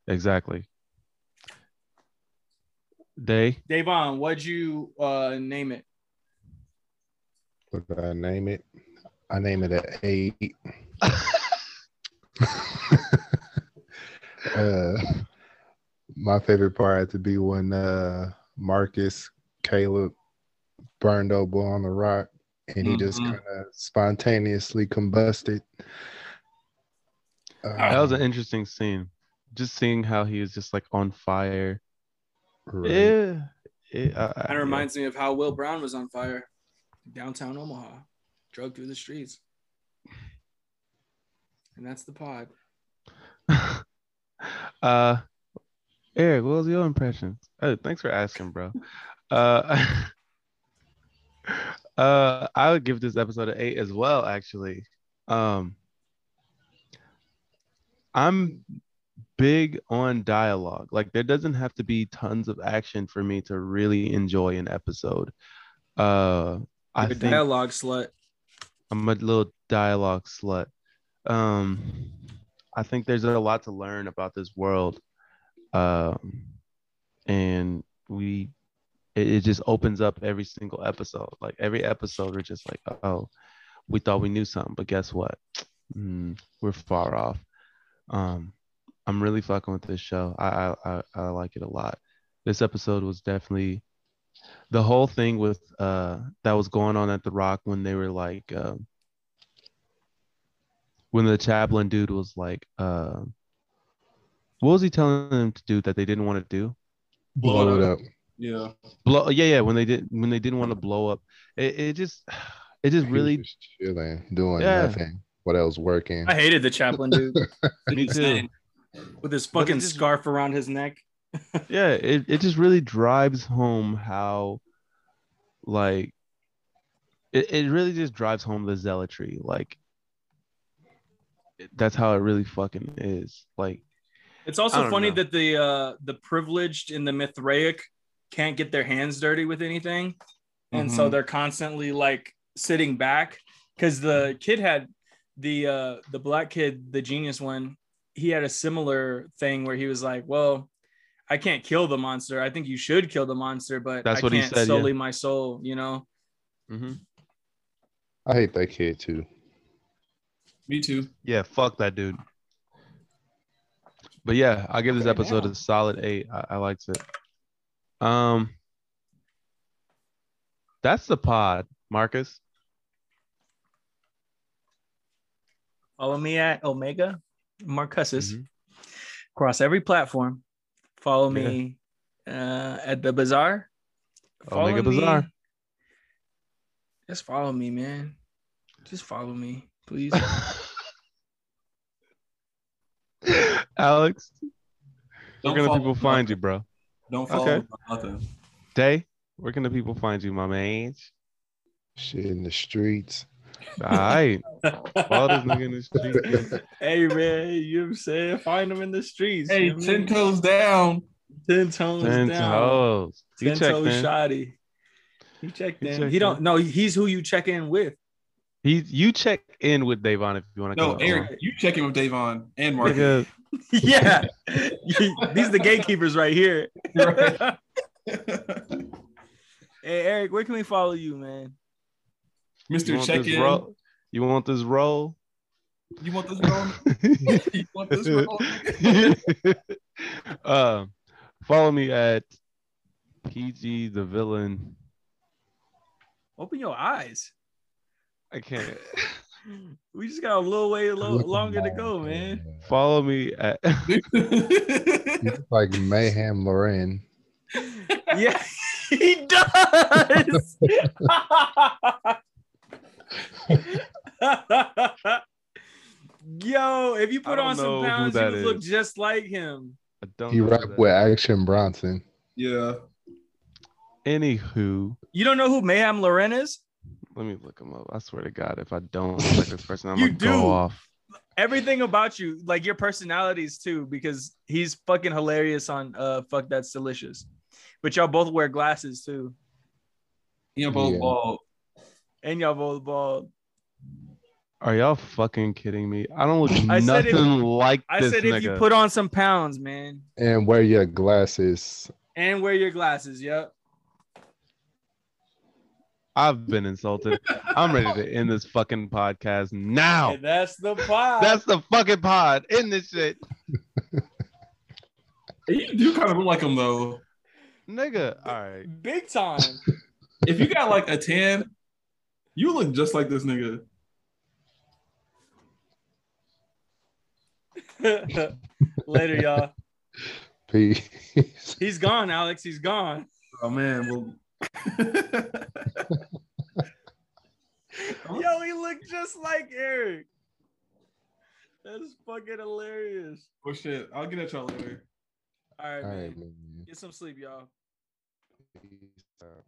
Exactly. Day. Davon, what'd you uh, name it? What did I name it? I name it at eight. uh, my favorite part had to be when uh, Marcus Caleb burned over on the rock and he mm-hmm. just kind of spontaneously combusted. Um, that was an interesting scene. Just seeing how he was just like on fire. Right. Yeah. It, uh, kind of reminds yeah. me of how Will Brown was on fire downtown Omaha, drug through the streets. And that's the pod. uh, Eric, what was your impression? Oh, thanks for asking, bro. Uh, uh, I would give this episode an eight as well. Actually, um, I'm big on dialogue. Like, there doesn't have to be tons of action for me to really enjoy an episode. Uh, I think dialogue slut. I'm a little dialogue slut. Um, I think there's a lot to learn about this world, um, and we it, it just opens up every single episode. Like every episode, we're just like, oh, we thought we knew something, but guess what? Mm, we're far off. Um, I'm really fucking with this show. I, I I like it a lot. This episode was definitely the whole thing with uh that was going on at the Rock when they were like uh, when the chaplain dude was like uh what was he telling them to do that they didn't want to do? Blow it up. Yeah. Blow, yeah, yeah. When they did, when they didn't want to blow up, it, it just, it just really just chilling, doing yeah. nothing. What else working? I hated the chaplain dude. Me too. With his fucking just, scarf around his neck. yeah, it, it just really drives home how, like, it, it really just drives home the zealotry. Like, that's how it really fucking is. Like, it's also funny know. that the uh the privileged in the Mithraic can't get their hands dirty with anything. And mm-hmm. so they're constantly like sitting back because the kid had the uh the black kid, the genius one, he had a similar thing where he was like, Well, I can't kill the monster. I think you should kill the monster, but That's I what can't he said, sully yeah. my soul, you know? Mm-hmm. I hate that kid too. Me too. Yeah, fuck that dude. But yeah, I'll give this episode a solid eight. I, I liked it. Um, that's the pod, Marcus. Follow me at Omega Marcus's mm-hmm. across every platform. Follow yeah. me uh, at the bazaar. Follow Omega me. Bazaar. Just follow me, man. Just follow me, please. Alex, Don't where can the people find you, bro? Don't follow okay. nothing. Day, where can the people find you, my man? Shit in the streets. All right. Follow this nigga in the street. hey man, you know what I'm saying? Find them in the streets. Hey, you know ten mean? toes down. ten toes Ten down. toes. Ten checked toes in. shoddy. He checked He in. checked he don't in. no, he's who you check in with. He, you check in with Davon if you want to No, go. Eric, you check in with Davon and Mark. Nigga, yeah. These are the gatekeepers right here. Right. Hey Eric, where can we follow you, man? Mr. want Check in. roll? You want this roll? You want this role? you want this role? um, follow me at PG the villain. Open your eyes. I can't. We just got a little way lo- Look longer to go, that, man. Follow me at like Mayhem Lauren. Yeah, he does. Yo, if you put on some who pounds, you that would look just like him. I don't He know rap with Action Bronson. yeah. Anywho, You don't know who Mayhem Lauren is? Let me look him up. I swear to God, if I don't look like this person, I'm You gonna do. go off. Everything about you, like your personalities too, because he's fucking hilarious on uh fuck that's delicious. But y'all both wear glasses too. You know, both Yeah. bald. And y'all both bald. Are y'all fucking kidding me? I don't look I said nothing if- like I this said nigga. if you put on some pounds, man, And wear your glasses. and wear your glasses, yep. I've been insulted. I'm ready to end this fucking podcast now. And that's the pod. That's the fucking pod. End this shit, You do kind of look like him though. nigga. All right. big time. If you got like a tan, you look just like this nigga. Later, y'all. Peace. He's gone, Alex. He's gone. Oh man, well. Yo, he looked just like Eric. That's fucking hilarious. Oh shit. I'll get at y'all later. All right, man. Man. Get some sleep, y'all. Peace out.